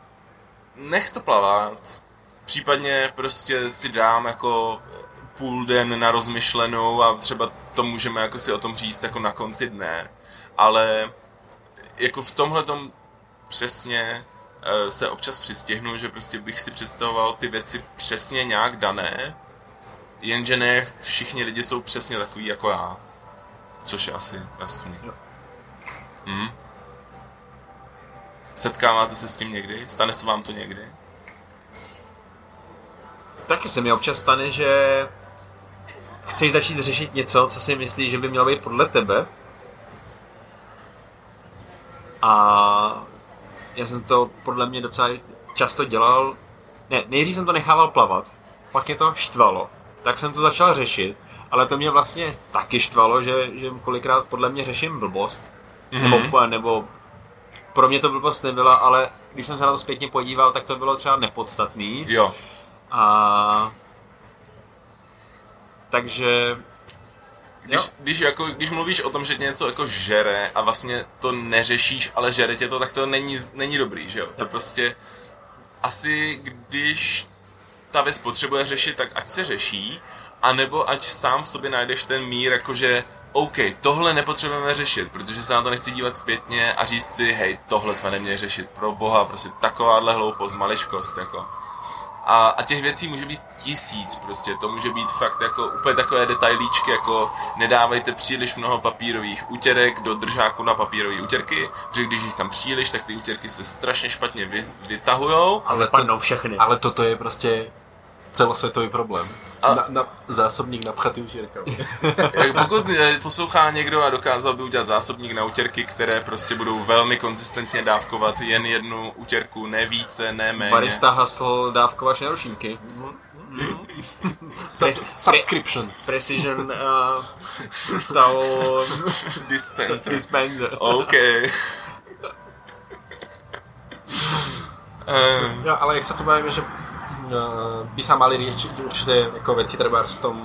nech to plavat. Případně prostě si dám jako půl den na rozmyšlenou a třeba to můžeme jako si o tom říct jako na konci dne. Ale jako v tomhle tom přesně eh, se občas přistihnu, že prostě bych si představoval ty věci přesně nějak dané, jenže ne všichni lidi jsou přesně takový jako já. Což je asi jasný. Hmm. Setkáváte se s tím někdy? Stane se vám to někdy? Taky se mi občas stane, že chceš začít řešit něco, co si myslíš, že by mělo být podle tebe. A já jsem to podle mě docela často dělal. Ne, nejdřív jsem to nechával plavat, pak mě to štvalo. Tak jsem to začal řešit ale to mě vlastně taky štvalo, že, že kolikrát podle mě řeším blbost. Mm-hmm. Nebo, nebo pro mě to blbost nebyla, ale když jsem se na to zpětně podíval, tak to bylo třeba nepodstatný. Jo. A... Takže... Když, když, jako, když mluvíš o tom, že něco jako žere a vlastně to neřešíš, ale žere tě to, tak to není, není dobrý, že jo? To prostě asi když ta věc potřebuje řešit, tak ať se řeší, a nebo ať sám v sobě najdeš ten mír, jakože OK, tohle nepotřebujeme řešit, protože se na to nechci dívat zpětně a říct si, hej, tohle jsme neměli řešit, pro boha, prostě takováhle hloupost, maličkost, jako. A, a těch věcí může být tisíc, prostě, to může být fakt jako úplně takové detailíčky, jako nedávejte příliš mnoho papírových útěrek do držáku na papírové útěrky, protože když jich tam příliš, tak ty útěrky se strašně špatně vy, vytahujou. Ale, to, všechny. ale toto je prostě celosvětový problém. A... Na, na, zásobník napchatý utěrkami. Pokud poslouchá někdo a dokázal by udělat zásobník na utěrky, které prostě budou velmi konzistentně dávkovat jen jednu utěrku, ne více, ne méně. Barista hasl dávkovač na rušínky. Pres, Subscription. Precision uh, towel dispenser. dispenser. OK. um. Jo, ale jak se to bavíme, že Eh, by sa mali riešiť určité ako veci treba v tom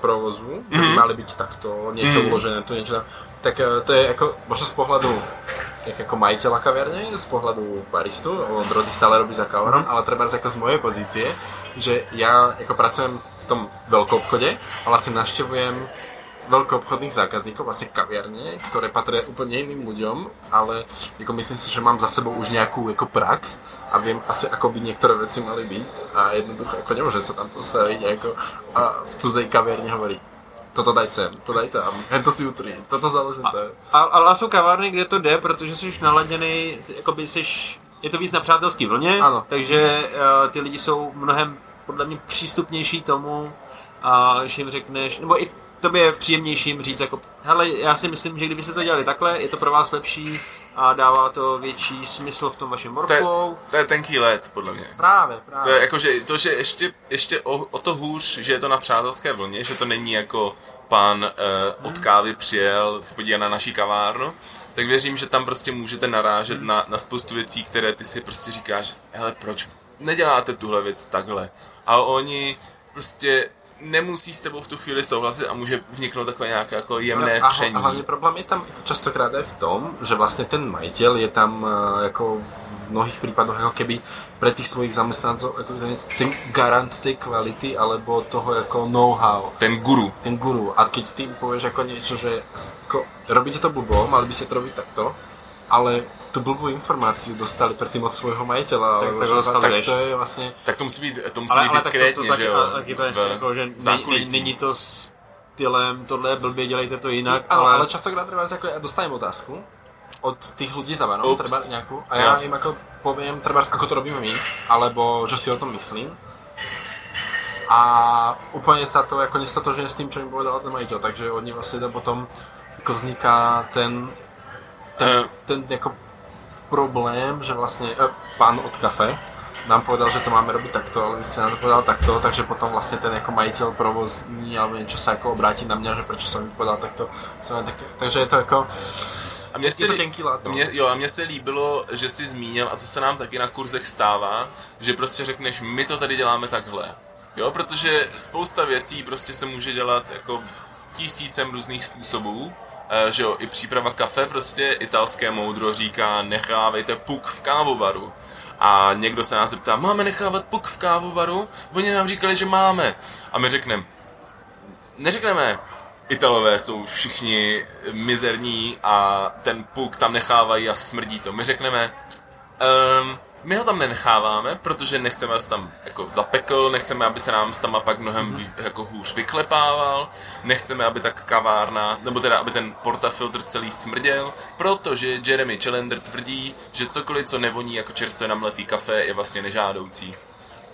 provozu, mm-hmm. mali byť takto, niečo mm-hmm. uložené tu, niečo tam. Tak eh, to je ako, možno z pohľadu jak jako majiteľa kaviarne z pohľadu baristu, on Brody stále robí za kavárom, ale treba jako z mojej pozície, že ja jako pracujem v tom veľkom obchode a vlastne navštevujem veľkoobchodných zákazníkov, vlastne kaviarne, ktoré patria úplne iným ľuďom, ale jako myslím si, že mám za sebou už nejakú jako prax a viem asi, ako by niektoré veci mali byť a jednoducho jako nemôže sa tam postaviť jako a v cudzej kaviarni hovoriť toto daj sem, to daj tam, jen to si utří, toto založete. A, ale jsou kavárny, kde to jde, protože jsi naladěný, jakoby jsi, je to víc na přátelský vlně, Ano. takže uh, ty lidi jsou mnohem podle mě přístupnější tomu, a když jim řekneš, nebo i tobě je příjemnější jim říct, jako, hele, já si myslím, že kdyby se to dělali takhle, je to pro vás lepší a dává to větší smysl v tom vašem To je, workflow. to je tenký let, podle mě. Právě, To právě. je jako, že, to, že ještě, ještě o, o to hůř, že je to na přátelské vlně, že to není jako pan uh, od kávy přijel se podívat na naší kavárnu, tak věřím, že tam prostě můžete narážet na, na spoustu věcí, které ty si prostě říkáš, hele, proč neděláte tuhle věc takhle? A oni prostě nemusí s tebou v tu chvíli souhlasit a může vzniknout takové nějaké jako jemné No, a, tření. a hlavně problém je tam častokrát aj v tom, že vlastně ten majitel je tam eh, jako v mnohých případech jako keby pre tých svojich zamestnancov jako ten, ten garant tej kvality alebo toho jako know-how Ten guru. ten guru. A keď ty povieš jako niečo, že jako, robíte to blbo, mali by ste to robiť takto, ale tu blbou informáciu dostali predtým od svojho majiteľa. Tak- tak že- tak to je vlastně, Tak to musí být, to musí Ale, být ale tak to, diskrétně, to, tak, že jo? a- taky to je jako, že není to stylem, tohle je blbě, dělejte to jinak, ale, ale, ale častokrát treba jako ja dostanem otázku od tých ľudí za vanou, Ups. treba nejakú, a ja Jo. im ako poviem, treba ako to robíme my, alebo čo si o tom myslím. A úplne sa to jako nestatožuje s tým, čo im povedal ten majiteľ, takže od nich vlastne potom jako vzniká ten, ten, Eh. ten jako problém, že vlastně eh, pán od kafe nám povedal, že to máme robiť takto, ale vy ste nám to povedal takto, takže potom vlastně ten jako majitel provozní alebo niečo sa jako obrátí na mě, že prečo som mi povedal takto. Tak, takže je to jako, A mně se, to tenký lát, no. mě, jo, a mně se líbilo, že jsi zmínil, a to se nám taky na kurzech stává, že prostě řekneš, my to tady děláme takhle. Jo, protože spousta věcí prostě se může dělat jako tisícem různých způsobů. Eh, že jo, i příprava kafe prostě italské moudro říká, nechávejte puk v kávovaru. A někdo se nás zeptá, máme nechávat puk v kávovaru? Oni nám říkali, že máme. A my řekneme, neřekneme, Italové jsou všichni mizerní a ten puk tam nechávají a smrdí to. My řekneme, um, my ho tam nenecháváme, protože nechceme, aby se tam jako zapekl, nechceme, aby se nám tam pak mnohem ví, jako hůř vyklepával, nechceme, aby ta kavárna, nebo teda, aby ten portafiltr celý smrděl, protože Jeremy Chalender tvrdí, že cokoliv, co nevoní jako čerstvě namletý kafe, je vlastně nežádoucí.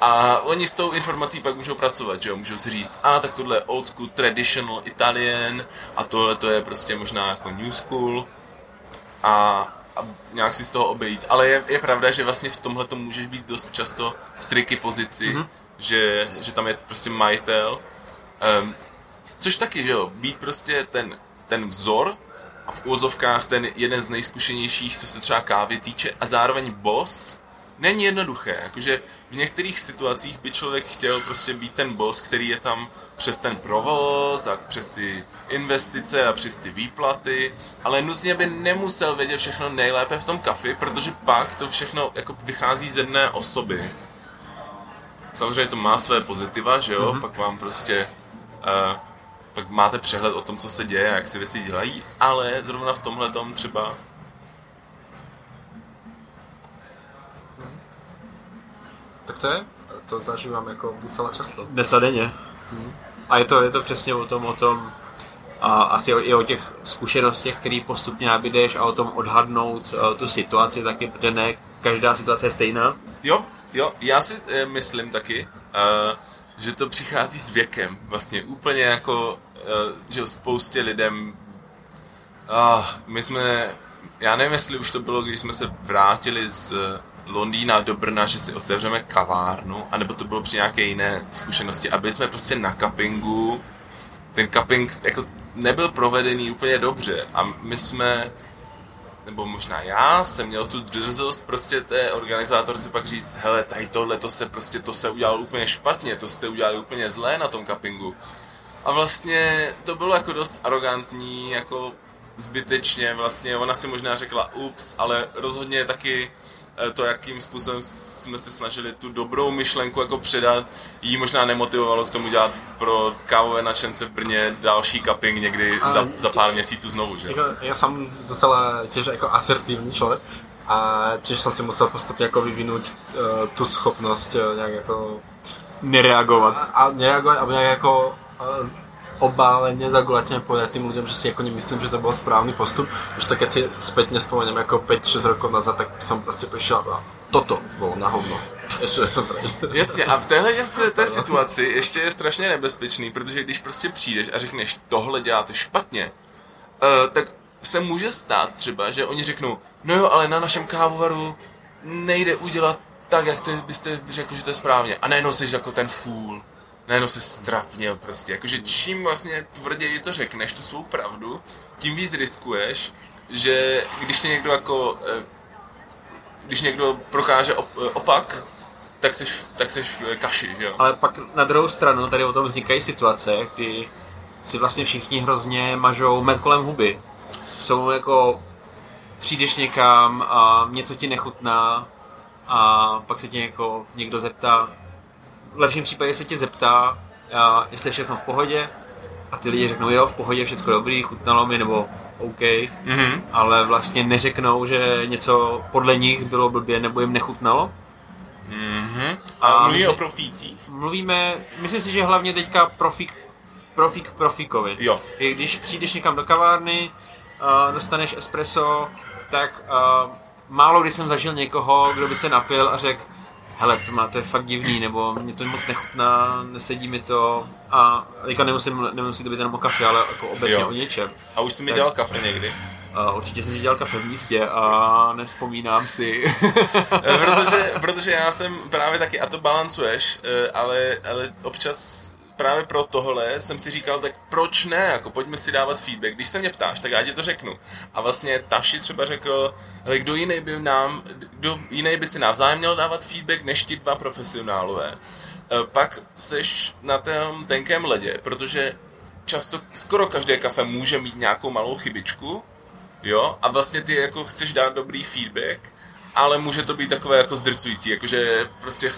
A oni s tou informací pak můžou pracovat, že jo? Můžou si říct, a tak tohle je old school, traditional Italian a tohle to je prostě možná jako new school a, a nějak si z toho obejít. Ale je, je pravda, že vlastně v tomhle to můžeš být dost často v triky pozici, mm-hmm. že, že tam je prostě majitel. Um, což taky, že jo, být prostě ten, ten vzor a v úvozovkách ten jeden z nejzkušenějších, co se třeba kávy týče, a zároveň boss, není jednoduché. Jakože v některých situacích by člověk chtěl prostě být ten boss, který je tam přes ten provoz a přes ty investice a přes ty výplaty, ale nutně by nemusel vědět všechno nejlépe v tom kafi, protože pak to všechno jako vychází z jedné osoby. Samozřejmě to má své pozitiva, že jo, mm-hmm. pak vám prostě uh, pak máte přehled o tom, co se děje a jak se věci dělají, ale zrovna v tomhle tom třeba tak to je, to zažívám jako docela často. Dnes denně. A je to, je to přesně o tom, o tom, a asi i o těch zkušenostech, který postupně nabídeš a o tom odhadnout uh, tu situaci taky, protože ne každá situace je stejná. Jo, jo, já si e, myslím taky, e, že to přichází s věkem. Vlastně úplně jako, že spoustě lidem, ah, my jsme, já nevím, jestli už to bylo, když jsme se vrátili z Londýna do Brna, že si otevřeme kavárnu, anebo to bylo při nějaké jiné zkušenosti a byli jsme prostě na cuppingu, ten cupping jako nebyl provedený úplně dobře a my jsme nebo možná já jsem měl tu drzost prostě té organizátor si pak říct, hele, tady tohle, to se prostě, to se udělalo úplně špatně, to jste udělali úplně zlé na tom cuppingu. A vlastně to bylo jako dost arrogantní, jako zbytečně vlastně, ona si možná řekla ups, ale rozhodně taky to, jakým způsobem jsme se snažili tu dobrou myšlenku jako předat, jí možná nemotivovalo k tomu dělat pro kávové nadšence v Brně další cupping někdy A za, za pár měsíců znovu, že? Jako, ja som docela tiež ako asertívny človek a tiež som si musel postupne ako vyvinúť uh, tú schopnosť uh, nejak ako Nereagovat. a nereagovať, alebo nejak ako uh, obálene, zagulatne povedať tým ľuďom, že si ako nemyslím, že to bol správny postup. Už to keď si spätne spomeniem ako 5-6 rokov nazad, tak som proste prišiel a toto bolo na hovno. Ešte som prežil. Jasně, a v téhle té situaci ještě je strašně nebezpečný, protože když prostě přijdeš a řekneš, tohle děláte špatně, uh, tak se může stát třeba, že oni řeknou, no jo, ale na našem kávovaru nejde udělat tak, jak to byste řekl, že to je správně. A najednou jsi jako ten fůl. Najednou se strapněl prostě. Jakože čím vlastně tvrději to řekneš, tu svou pravdu, tím víc riskuješ, že když tě někdo jako eh, když někdo prokáže op, opak, tak seš, tak seš kaši, že jo? Ale pak na druhou stranu tady o tom vznikají situace, kdy si vlastně všichni hrozně mažou med kolem huby. Jsou jako, přijdeš někam a něco ti nechutná a pak se tě jako někdo zeptá, v lepším případě se tě zeptá, a jestli je všechno v pohodě a ty lidi řeknou, jo, v pohodě, všechno dobrý, chutnalo mi, nebo OK, Mhm. ale vlastně neřeknou, že něco podle nich bylo blbě nebo jim nechutnalo. Mhm. A, A mluví my o profících. Mluvíme, myslím si, že hlavně teďka profík, profík profíkovi. Jo. I Když přijdeš někam do kavárny, uh, dostaneš espresso, tak uh, málo kdy jsem zažil někoho, kdo by se napil a řekl, hele, to máte fakt divný, nebo mě to moc nechutná, nesedí mi to. A teďka nemusím, nemusí to být jenom o kafe, ale jako obecně Jo. o něčem. A už jsi mi Tak. dělal kafe někdy. A určitě jsem dělal kafe v místě a nespomínám si. Eh, protože, protože já jsem právě taky, a to balancuješ, eh, ale, ale občas právě pro tohle jsem si říkal, tak proč ne, jako pojďme si dávat feedback. Když se mě ptáš, tak já ti to řeknu. A vlastně Taši třeba řekl, ale kdo jiný by nám, kdo jiný by si navzájem měl dávat feedback, než ti dva profesionálové. Eh, Pak seš na tom tenkém ledě, protože často, skoro každé kafe může mít nějakou malou chybičku, jo, a vlastně ty jako chceš dát dobrý feedback, ale může to být takové jako zdrcující, jakože prostě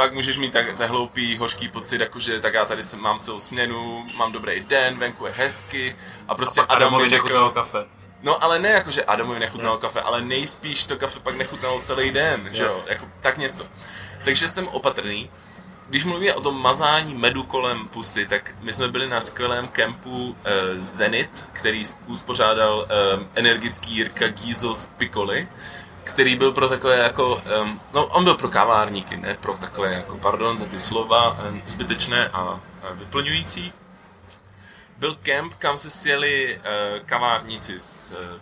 pak můžeš mít tak, tak hloupý, hořký pocit, jakože tak já tady jsem, mám celou směnu, mám dobrý den, venku je hezky a prostě Adam mi Adamovi řekl, kafe. no ale ne jakože Adamovi nechutnalo kafe, ale nejspíš to kafe pak nechutnalo celý den, že jo, jako tak něco. Takže jsem opatrný. Když mluvíme o tom mazání medu kolem pusy, tak my jsme byli na skvělém kempu eh, Zenit, který uspořádal eh, energický Jirka Giesel z Piccoli, který byl pro takové jako, um, no on byl pro kavárníky, ne pro takové jako, pardon za ty slova, um, zbytečné a, a vyplňující. Byl kemp, kam se sjeli uh, kavárníci z uh,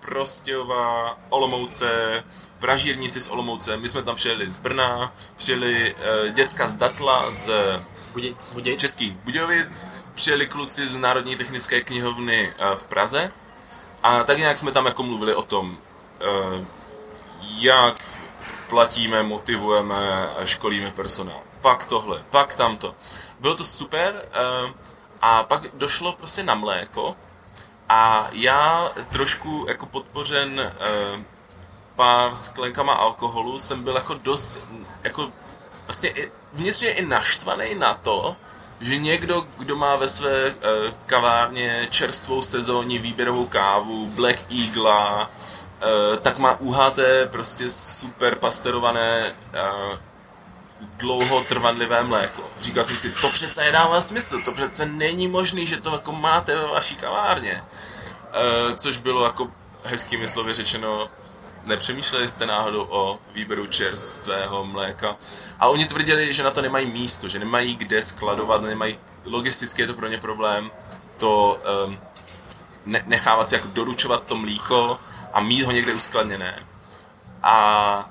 Prostějova, Olomouce, pražírníci z Olomouce, my jsme tam přijeli z Brna, přijeli uh, děcka z Datla, z Budějc. Budějc. Českých Budějovic, přijeli kluci z Národní technické knihovny eh, v Praze a tak nějak jsme tam jako mluvili o tom, eh, jak platíme, motivujeme, školíme personál. Pak tohle, pak tamto. Bylo to super eh, a pak došlo prostě na mléko a já trošku jako podpořen eh, pár sklenkama alkoholu jsem byl jako dost, jako vlastně vnitřně i naštvaný na to, že někdo, kdo má ve své uh, kavárně čerstvou sezónní výběrovou kávu, Black Eagle, tak má UHT prostě super pasterované uh, dlouho trvanlivé mléko. Říkal jsem si, to přece nedává smysl, to přece není možný, že to jako máte ve vaší kavárně. Uh, což bylo jako hezkými slovy řečeno, nepřemýšleli jste náhodou o výběru čerstvého mléka. A oni tvrdili, že na to nemají místo, že nemají kde skladovat, nemají, logisticky je to pro ně problém, to um, ne, nechávat si jako doručovat to mlíko a mít ho někde uskladněné. A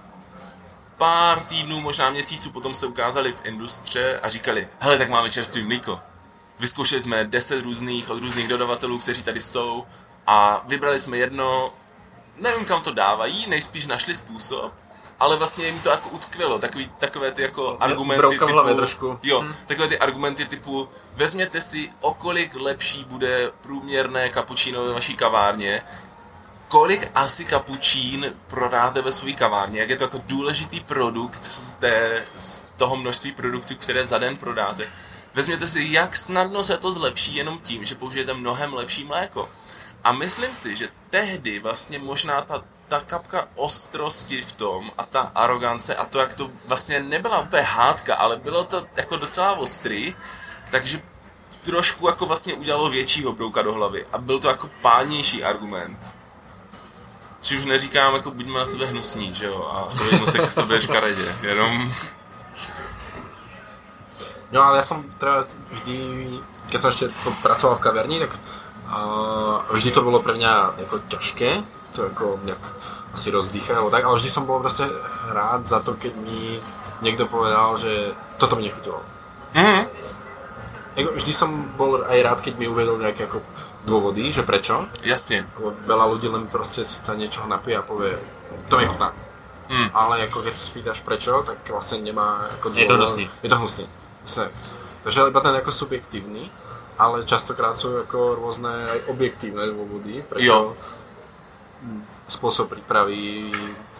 pár týdnů, možná měsíců potom se ukázali v industře a říkali, hele, tak máme čerstvý mlíko. Vyzkoušeli jsme 10 různých, od různých dodavatelů, kteří tady jsou a vybrali jsme jedno, nevím kam to dávají, nejspíš našli způsob ale vlastně jim to jako utkvělo, takový, takové ty jako argumenty brouka typu, hlavě trošku. Jo, hmm. takové ty argumenty typu, vezměte si, o kolik lepší bude průměrné kapučíno ve vaší kavárně, kolik asi kapučín prodáte ve své kavárně, jak je to jako důležitý produkt z, té, z toho množství produktů, které za den prodáte. Vezměte si, jak snadno se to zlepší jenom tím, že použijete mnohem lepší mléko. A myslím si, že tehdy vlastně možná ta, ta kapka ostrosti v tom a ta arogance a to, jak to vlastně nebyla úplně hádka, ale bylo to jako docela ostrý, takže trošku jako vlastně udělalo většího brouka do hlavy a byl to jako pánější argument. Či už neříkám, jako buďme na sebe hnusní, že jo, a chovejme se k sobě škaredě, jenom... No ale ja som teda vždy, keď som ešte ako pracoval v kaverni, tak uh, vždy to bolo pre mňa jako ťažké, to ako nejak asi rozdýchať alebo tak, ale vždy som bol proste rád za to, keď mi niekto povedal, že toto mi nechutilo. Mhm. Jako, vždy som bol aj rád, keď mi uvedol nejaké ako dôvody, že prečo. Jasně. Lebo veľa ľudí len proste sa niečoho napije a povie, to mi chutná. Mm. Ale ako keď sa spýtaš prečo, tak vlastne nemá ako Je to dôvod- hnusný. Je to hnusný. Jasne. Takže iba ten ako subjektívny, ale častokrát sú ako rôzne aj objektívne dôvody, prečo Jo. spôsob prípravy,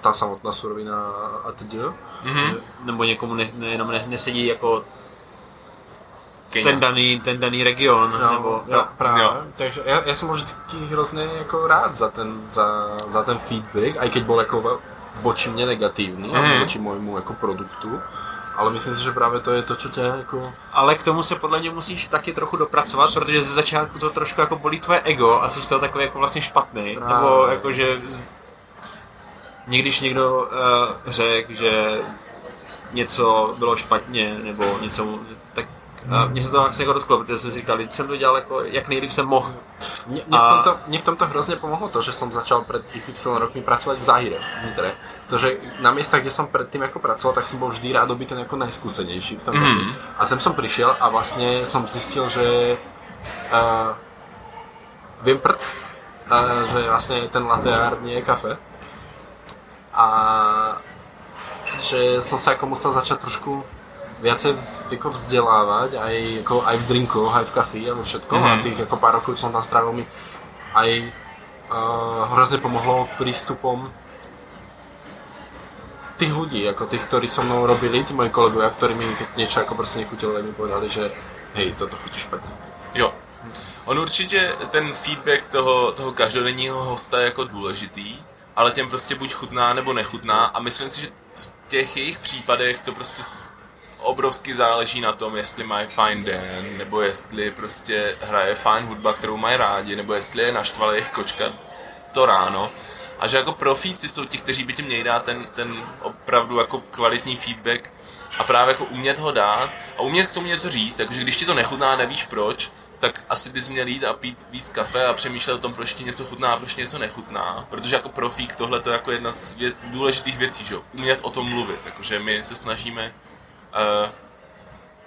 tá samotná surovina a teď. Mhm. Nebo někomu ne, ne, jenom ne, nesedí jako Kenia. ten daný, ten daný region, No, nebo jo. jo. Práve. Jo. Takže ja, ja som bol vždy hrozne ako rád za ten, za, za ten feedback, aj keď bol ako vo- voči mne negatívny, Mhm. mm. voči môjmu ako produktu. Ale myslím si, že právě to je to, čo ťa jako... Ale k tomu se podle mě musíš taky trochu dopracovat, protože ze začátku to trošku jako bolí tvoje ego a jsi z toho takový jako vlastně špatný. Právě. Nebo jako, že z... někdy, když někdo uh, řekl, že něco bylo špatně, nebo něco, mně se to vlastně jako dotklo, protože jsem si říkal, jsem to dělal jako, jak nejlíp jsem mohl. Mne, v A- tomto, mne v tomto hrozne pomohlo to, že som začal pred XY rokmi pracovať v Záhire, v Nitre. To, že na miestach, kde som predtým ako pracoval, tak som bol vždy rád byť ten ako najskúsenejší v tom mm. A sem som prišiel a vlastne som zistil, že uh, viem prd, uh, že vlastne ten latte art nie je kafe. A že som sa ako musel začať trošku viacej jako vzdelávať, aj, ako, aj v drinkoch, aj v kafi, a vo všetkom. Mm-hmm. A tých ako pár rokov, čo som tam strávil, mi aj uh, hrozne pomohlo prístupom tých ľudí, ako tých, ktorí so mnou robili, tí moji kolegovia, ktorí mi keď niečo ako proste nechutilo, tak mi povedali, že hej, toto chutí špatně. Jo. On určitě ten feedback toho, toho každodenního hosta je jako důležitý, ale těm prostě buď chutná nebo nechutná a myslím si, že v těch jejich případech to prostě obrovsky záleží na tom, jestli mají fajn den, nebo jestli prostě hraje fajn hudba, kterou mají rádi, nebo jestli je naštvala jejich kočka to ráno. A že jako profíci jsou ti, kteří by ti měli dát ten, ten opravdu jako kvalitní feedback a právě jako umět ho dát a umět k tomu něco říct, takže když ti to nechutná, nevíš proč, tak asi bys měl jít a pít víc kafe a přemýšlet o tom, proč ti něco chutná a proč ti něco nechutná. Protože jako profík tohle to je jako jedna z důležitých věcí, že? Umět o tom mluvit. Takže my se snažíme uh,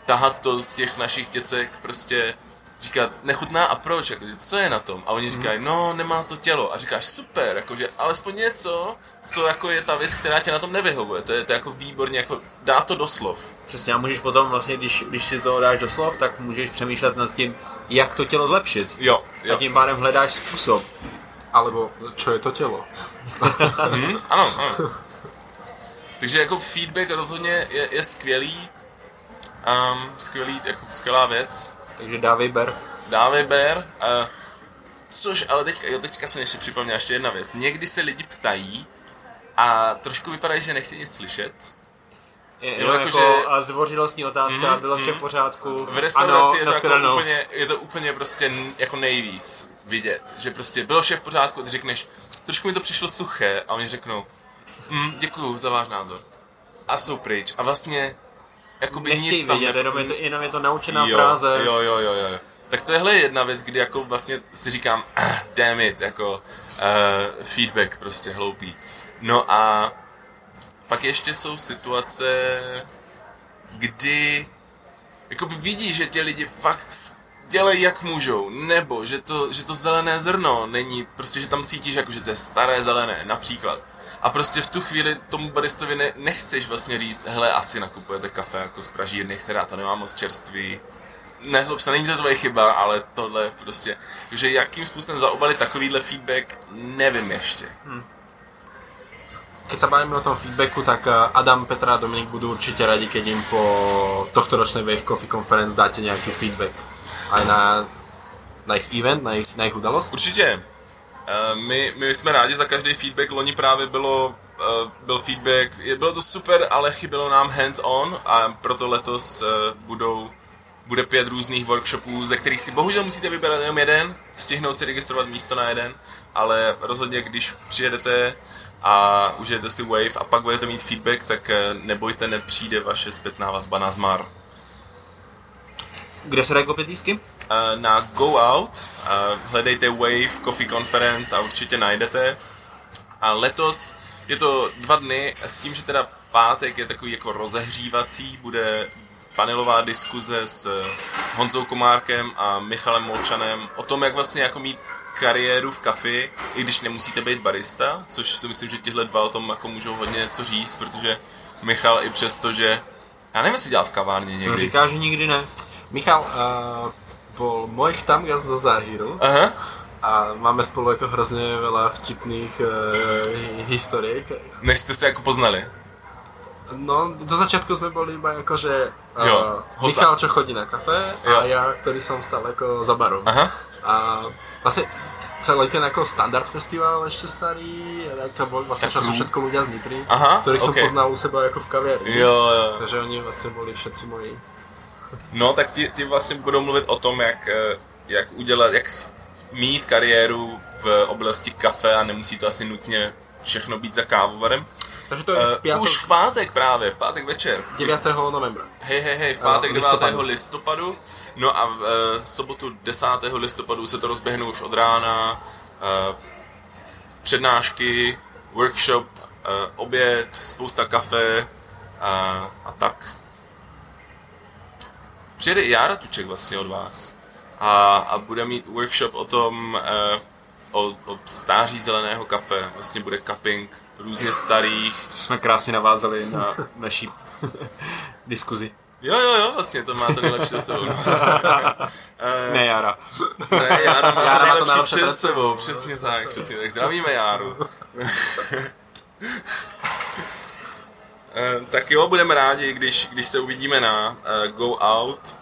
tahat to z těch našich děcek, prostě říkat, nechutná a proč, jako, co je na tom? A oni říkají, no, nemá to tělo. A říkáš, super, jakože alespoň něco, co jako je ta věc, která tě na tom nevyhovuje. To je, to je jako výborně, jako dá to do slov. Přesně a můžeš potom vlastně, když, když si to dáš do slov, tak můžeš přemýšlet nad tím, jak to tělo zlepšit. Jo, A jo. tím pádem hledáš způsob. Alebo čo je to tělo? Hm, ano, ano. Takže jako feedback rozhodně je, je skvělý. Um, skvělý, jako skvělá věc. Takže dávej ber. Dávej ber. Uh, což ale teď, jo, teďka se ještě připomněla ještě jedna věc. Někdy se lidi ptají a trošku vypadají, že nechci nic slyšet. Je, Jo, jako, jako, že- a zdvořilostní otázka, Mm, bylo vše v pořádku. V restauraci ano, je, to jako úplně, je to úplně prostě jako nejvíc vidět, že prostě bylo vše v pořádku, ty řekneš, trošku mi to přišlo suché a oni řeknou, mm, děkuju za váš názor. A jsou pryč. A vlastně jakoby Nechtějí nic tam vidět, ne- jenom je to, jenom je to naučená jo, fráze. Jo, jo, jo, jo. Tak tohle je jedna věc, kdy jako vlastně si říkám, ah, damn it, jako uh, feedback prostě hloupý. No a pak ještě jsou situace, kdy jakoby vidí, že ti lidi fakt dělají jak můžou, nebo že to, že to zelené zrno není, prostě že tam cítíš, jako, že to je staré zelené, například. A prostě v tu chvíli tomu baristovi ne, nechceš vlastně říct, hele, asi nakupujete kafe jako z pražírny, která to nemá moc čerstvý, ne, to není to tvoje chyba, ale tohle prostě, že jakým způsobem zaobalit takovýhle feedback, nevím ještě. Hmm. Keď sa bavíme o tom feedbacku, tak eh, Adam, Petra a Dominik budú určite radi, keď im po tohto ročnej Wave Coffee Conference dáte nejaký feedback. Aj na, na ich event, na ich, na ich udalosť. Určitě. Eh, my, my jsme rádi za každý feedback. Loni právě bylo, eh, byl feedback, bylo to super, ale chybělo nám hands-on a proto letos budou bude pět různých workshopů, ze kterých si bohužel musíte vybrat jenom jeden, stihnout si registrovat místo na jeden, ale rozhodně, když přijedete a užijete si Wave a pak budete mít feedback, tak eh, nebojte, nepřijde vaše zpětná vazba na zmar. Kde se dají koupit lístky? Eh, na Go Out, eh, hledejte Wave Coffee Conference a určitě najdete. A letos je to dva dny s tím, že teda pátek je takový jako rozehřívací, bude panelová diskuze s Honzou Komárkem a Michalem Molčanem o tom, jak vlastně jako mít kariéru v kafi, i když nemusíte být barista, což si myslím, že tihle dva o tom jako můžou hodně něco říct, protože Michal i přesto, že já nevím, jestli dělal v kavárně někdy. No, říká, že nikdy ne. Michal uh, bol můj tamgast do Záhiru. Aha. A máme spolu jako hrozně veľa vtipných uh, historiek. Než jste se jako poznali. No, do začiatku sme boli iba ako, že uh, Michal, čo chodí na kafe jo. a ja, ktorý som stal ako za barom. Aha. A vlastne celý ten ako standard festival ešte starý, to boli vlastne čo sú všetko ľudia z Nitry, Aha, ktorých okay. som poznal u seba ako v kaviarni. Jo, jo. Takže oni vlastně byli všetci moji. No, tak ti, ti vlastně budou mluvit o tom, jak, eh, jak udělat, jak mít kariéru v oblasti kafe a nemusí to asi nutně všechno být za kávovarem. Takže to je v pátek. Uh, už v pátek právě, v pátek večer. 9. novembra. Hej, hej, hej, v pátek 9. listopadu. listopadu. No a v uh, sobotu 10. listopadu se to rozběhne už od rána. Uh, přednášky, workshop, uh, oběd, spousta kafe uh, a tak. Přijede i Jára Tuček vlastně od vás. A, a bude mít workshop o tom, uh, o, o stáří zeleného kafe. Vlastně bude cupping různě starých. To jsme krásně navázali na naší diskuzi. Jo, jo, jo, vlastně to má to nejlepší za sebou. ne, Jara. Ne, Jara má Jara to nejlepší má to před sebou, přesně tak, přesně tak. Zdravíme Járu. Eh, tak jo, budeme rádi, když, když se uvidíme na uh, Go Out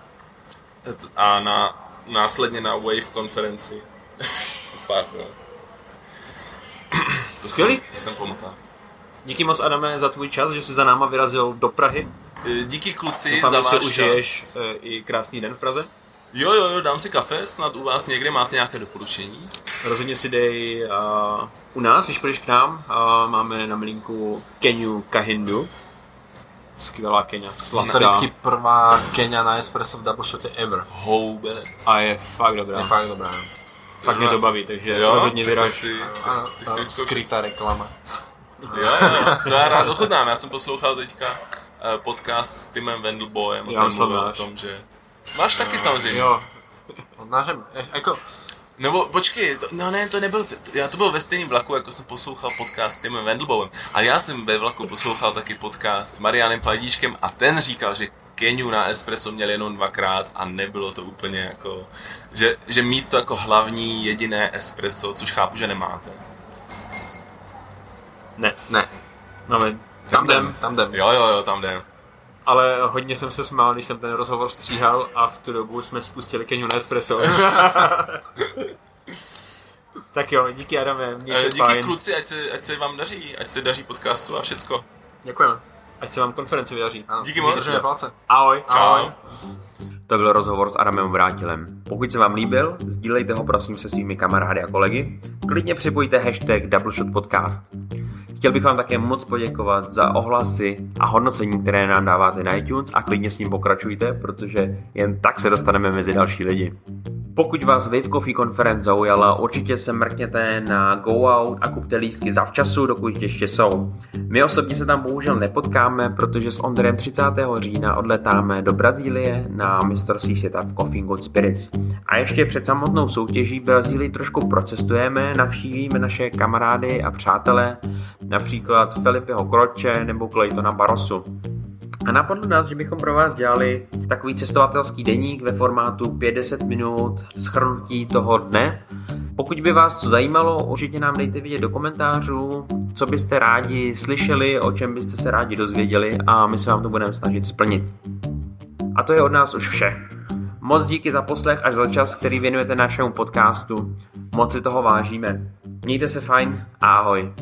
a na, následně na Wave konferenci. Pardon. To Skvělý. Jsem, to jsem pomotal. Díky moc, Adame, za tvůj čas, že jsi za náma vyrazil do Prahy. E, díky kluci Doufám, za váš užiješ čas. E, i krásný den v Praze. Jo, jo, jo, dám si kafe, snad u vás někde máte nějaké doporučení. Rozhodně si dej uh, u nás, když půjdeš k nám, uh, máme na milinku Keniu Kahindu. Skvělá Kenia, sladká. Historicky prvá Kenia na espresso v double shotě ever. Houbenec. A je fakt dobrá. Je fakt dobrá. Fakt mě to baví, takže jo, rozhodně vyraž. Ty, skrytá reklama. Jo, jo, to já rád ochutnám. Já jsem poslouchal teďka uh, podcast s Timem Wendelboyem o tom, o tom, že... Máš taky samozřejmě. Jo. Nážem, jako, nebo počkej, to, no ne, to nebyl, to, já to byl ve stejném vlaku, jako jsem poslouchal podcast s Timem Wendelbowem. A já jsem ve vlaku poslouchal taky podcast s Marianem Pladíčkem a ten říkal, že Keniu na espresso měl jenom dvakrát a nebylo to úplně jako, že, že mít to jako hlavní jediné espresso, což chápu, že nemáte. Ne. Ne. Máme, tam, tam jdem. Tam jdem. Jo, jo, jo, tam jdem. Ale hodně jsem se smál, když jsem ten rozhovor stříhal a v tu dobu jsme spustili Keniu na espresso. tak jo, díky Adame, měj se Díky fajn. kluci, ať se, ať se vám daří, ať se daří podcastu a všecko. Děkujeme. Ať se vám konference vydaří. Díky moc. Ahoj. Ahoj. To byl rozhovor s Adamem Vrátilem. Pokud se vám líbil, sdílejte ho prosím se svými kamarády a kolegy. Klidně připojte hashtag Doubleshot Podcast. Chtěl bych vám také moc poděkovat za ohlasy a hodnocení, které nám dáváte na iTunes a klidně s ním pokračujte, protože jen tak se dostaneme mezi další lidi. Pokud vás Wave Coffee Conference zaujala, určitě se mrkněte na Go Out a kupte lístky zavčasu, dokud ještě jsou. My osobně se tam bohužel nepotkáme, protože s Ondrem 30. října odletáme do Brazílie na mistrovství světa v Coffee Good Spirits. A ještě před samotnou soutěží Brazílii trošku procestujeme, navštívíme naše kamarády a přátelé, například Felipeho Kroče nebo Claytona Barosu. A napadlo nás, že bychom pro vás dělali takový cestovatelský deník ve formátu 50 minut schrnutí toho dne. Pokud by vás to zajímalo, určitě nám dejte vědět do komentářů, co byste rádi slyšeli, o čem byste se rádi dozvěděli a my se vám to budeme snažit splnit. A to je od nás už vše. Moc díky za poslech až za čas, který věnujete našemu podcastu. Moc si toho vážíme. Mějte se fajn a ahoj.